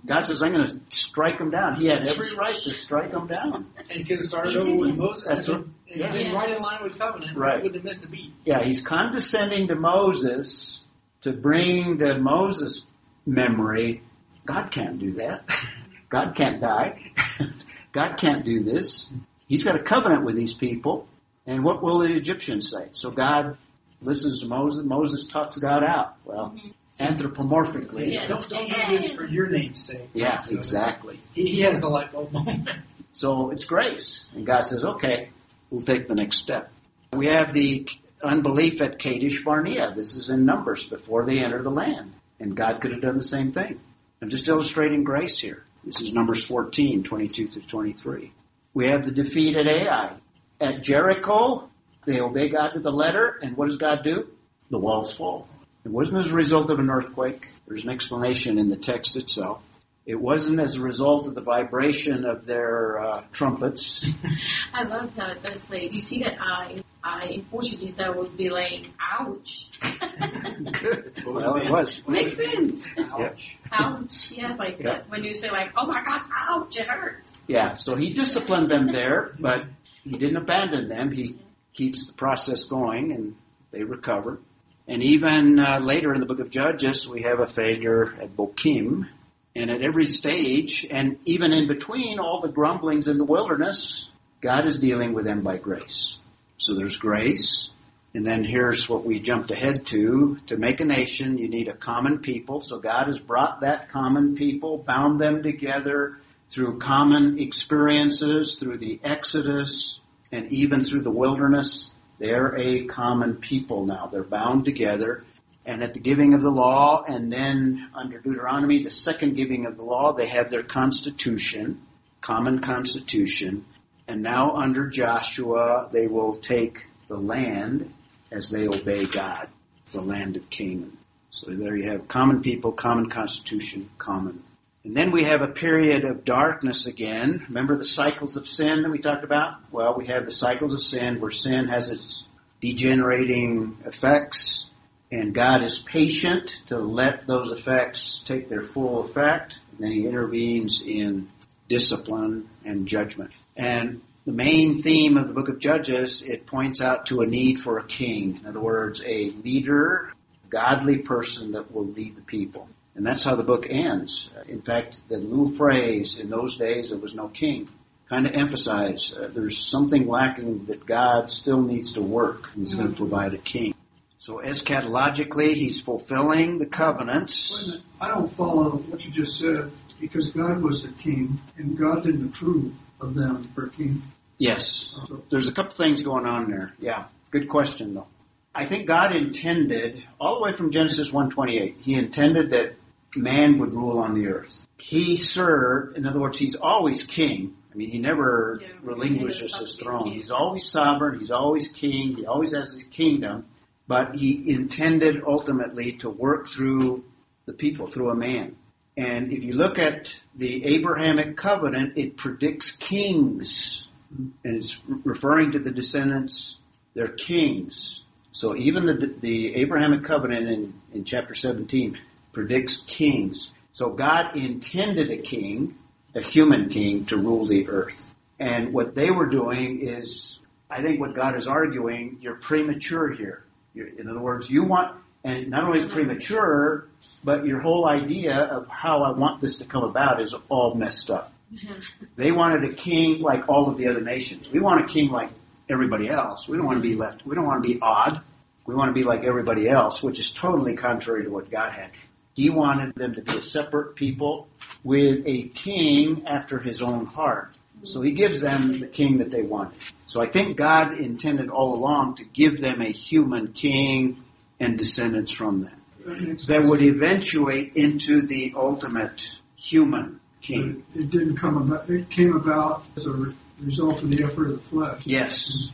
God says, I'm going to strike him down. He had every right to strike him down. And he could have started over with. Moses That's and, what- and yeah. been right in line with covenant. Right. He wouldn't have missed a beat. Yeah, he's condescending to Moses to bring to Moses memory. God can't do that. God can't die. God can't do this. He's got a covenant with these people. And what will the Egyptians say? So God listens to Moses. Moses talks God out. Well, mm-hmm. anthropomorphically. Yes. Don't, don't do this for your name's sake. Yeah, So exactly. He, he has the light bulb moment. So it's grace. And God says, okay, we'll take the next step. We have the unbelief at Kadesh Barnea. This is in Numbers before they enter the land. And God could have done the same thing. I'm just illustrating grace here. This is Numbers 14, 22 through 23. We have the defeat at Ai. At Jericho, they obey God to the letter, and what does God do? The walls fall. It wasn't as a result of an earthquake. There's an explanation in the text itself. It wasn't as a result of the vibration of their uh, trumpets. I love that. That's like defeated Ai. Ai in Portuguese that would be like ouch. Good. Well, it was. Makes sense. Ouch. Ouch. Yeah, like Yeah. that. when you say like, oh my gosh, ouch, it hurts. Yeah, so he disciplined them there, but he didn't abandon them. He keeps the process going and they recover. And even uh, later in the book of Judges, we have a failure at Bochim. And at every stage, and even in between all the grumblings in the wilderness, God is dealing with them by grace. So there's grace. And then here's what we jumped ahead to. To make a nation, you need a common people. So God has brought that common people, bound them together through common experiences, through the Exodus, and even through the wilderness. They're a common people now. They're bound together. And at the giving of the law, and then under Deuteronomy, the second giving of the law, they have their constitution, common constitution. And now under Joshua, they will take the land as they obey God, the land of Canaan. So there you have common people, common constitution, common. And then we have a period of darkness again. Remember the cycles of sin that we talked about? Well, we have the cycles of sin where sin has its degenerating effects and God is patient to let those effects take their full effect. And then he intervenes in discipline and judgment. And the main theme of the book of Judges, it points out to a need for a king. In other words, a leader, godly person that will lead the people. And that's how the book ends. In fact, the little phrase, in those days there was no king, kind of emphasize uh, there's something lacking that God still needs to work. He's going to provide a king. So eschatologically, he's fulfilling the Wait a covenants. minute. I don't follow what you just said because God was a king and God didn't approve of them for a king. Yes. So, There's a couple things going on there. Yeah. Good question though. I think God intended, all the way from Genesis 128, He intended that man would rule on the earth. He served, in other words, He's always king. I mean, He never Yeah, relinquishes he His throne. He's always sovereign. He's always king. He always has His kingdom. But He intended ultimately to work through the people, through a man. And if you look at the Abrahamic covenant, it predicts kings. And it's referring to the descendants, they're kings. So even the, the Abrahamic covenant in, in chapter 17 predicts kings. So God intended a king, a human king, to rule the earth. And what they were doing is, I think what God is arguing, you're premature here. You're, in other words, you want, and not only premature, but your whole idea of how I want this to come about is all messed up. Mm-hmm. They wanted a king like all of the other nations. We want a king like everybody else. We don't want to be left. We don't want to be odd. We want to be like everybody else, which is totally contrary to what God had. He wanted them to be a separate people with a king after his own heart. So he gives them the king that they wanted. So I think God intended all along to give them a human king and descendants from them. That would eventuate into the ultimate human king. It didn't come about, it came about as a result of the effort of the flesh. Yes,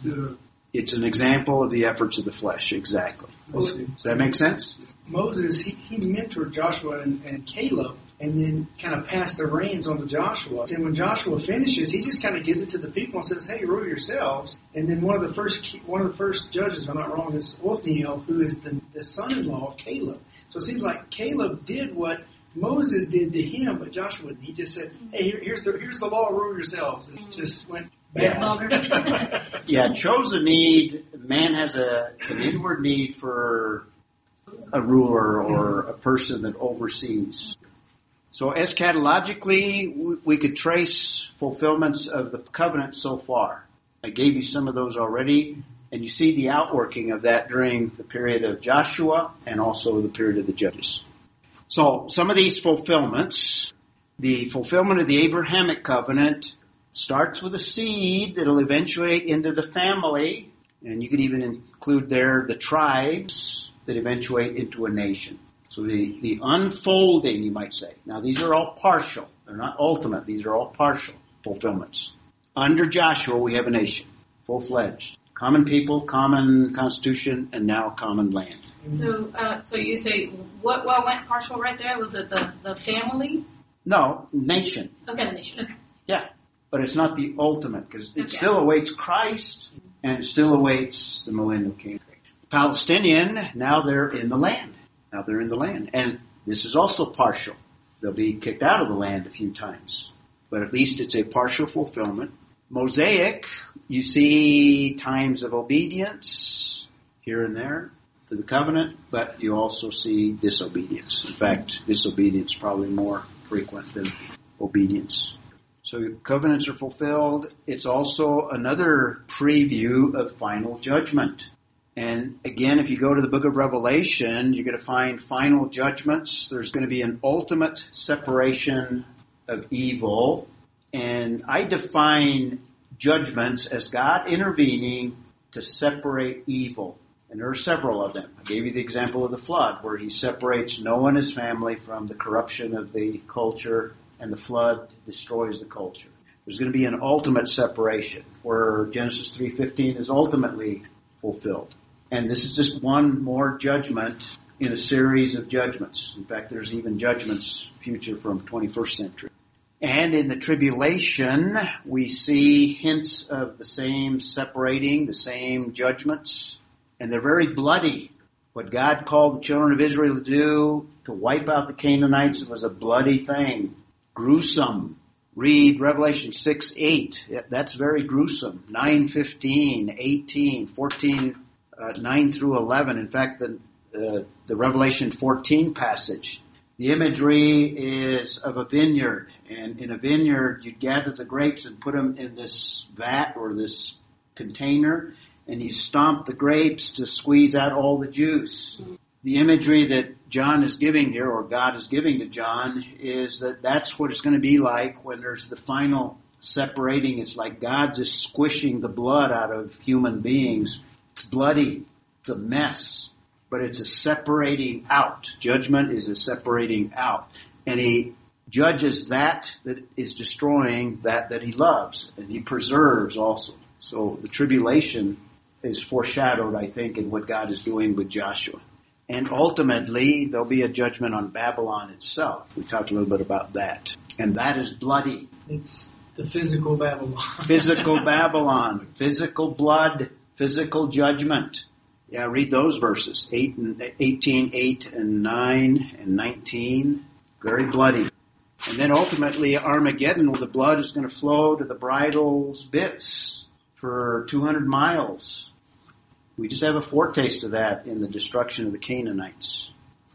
it's an example of the efforts of the flesh, exactly. Does that make sense? Moses, he, he mentored Joshua and, and Caleb and then kind of passed the reins on to Joshua. Then when Joshua finishes, he just kind of gives it to the people and says, hey, rule yourselves. And then one of the first, key- one of the first judges, if I'm not wrong, is Othniel, who is the, the son-in-law of Caleb. So it seems like Caleb did what Moses did to him, but Joshua didn't. He just said, hey, here, here's the, here's the law, rule yourselves. And mm-hmm. just went Yeah. bad. Yeah, it shows a need. Man has a an inward need for a ruler or a person that oversees. So eschatologically, we- could trace fulfillments of the covenant so far. I gave you some of those already, and you see the outworking of that during the period of Joshua and also the period of the Judges. So some of these fulfillments, the fulfillment of the Abrahamic covenant starts with a seed that'll eventuate into the family, and you could even include there the tribes that eventuate into a nation. So the, the unfolding, you might say. Now these are all partial. They're not ultimate. These are all partial fulfillments. Under Joshua, we have a nation, full-fledged. Common people, common constitution, and now common land. So, uh, so you say what? What went partial right there? Was it the the family? No, nation. Okay, the nation. Okay. Yeah, but it's not the ultimate because it Okay. still awaits Christ and it still awaits the millennial kingdom. Palestinian, now they're in the land. Now they're in the land. And this is also partial. They'll be kicked out of the land a few times. But at least it's a partial fulfillment. Mosaic, you see times of obedience here and there to the covenant, but you also see disobedience. In fact, disobedience probably more frequent than obedience. So covenants are fulfilled. It's also another preview of final judgment. And again, if you go to the book of Revelation, you're going to find final judgments. There's going to be an ultimate separation of evil. And I define judgments as God intervening to separate evil. And there are several of them. I gave you the example of the flood, where he separates Noah and his family from the corruption of the culture, and the flood destroys the culture. There's going to be an ultimate separation, where Genesis 3.15 is ultimately fulfilled. And this is just one more judgment in a series of judgments. In fact, there's even judgments future from 21st century. And in the tribulation, we see hints of the same separating, the same judgments, and they're very bloody. What God called the children of Israel to do, to wipe out the Canaanites, was a bloody thing. Gruesome. Read Revelation 6, 8. That's very gruesome. 9, 15, 18, 14, uh, 9 through 11. In fact, the, uh, the Revelation 14 passage, the imagery is of a vineyard. And in a vineyard, you'd gather the grapes and put them in this vat or this container, and you stomp the grapes to squeeze out all the juice. The imagery that John is giving here, or God is giving to John, is that that's what it's going to be like when there's the final separating. It's like God just squishing the blood out of human beings. It's bloody. It's a mess. But it's a separating out. Judgment is a separating out. And he judges that that is destroying that that he loves. And he preserves also. So the tribulation is foreshadowed, I think, in what God is doing with Joshua. And ultimately, there'll be a judgment on Babylon itself. We talked a little bit about that. And that is bloody. It's the physical Babylon. Physical Babylon, physical blood, physical judgment. Yeah, read those verses. 8 and 18, 8 and 9 and 19. Very bloody. And then ultimately Armageddon, the blood is going to flow to the bridle's bits for 200 miles. We just have a foretaste of that in the destruction of the Canaanites.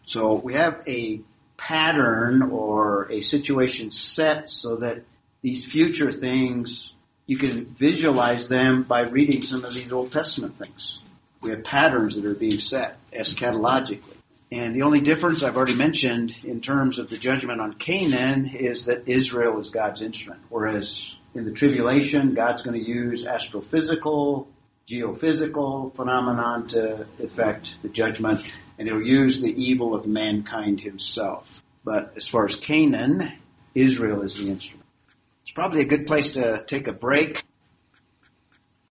So we have a pattern or a situation set so that these future things, you can visualize them by reading some of these Old Testament things. We have patterns that are being set eschatologically. And the only difference I've already mentioned in terms of the judgment on Canaan is that Israel is God's instrument, whereas in the tribulation, God's going to use astrophysical, geophysical phenomenon to effect the judgment. and he'll use the evil of mankind himself. But as far as Canaan, Israel is the instrument. It's probably a good place to take a break.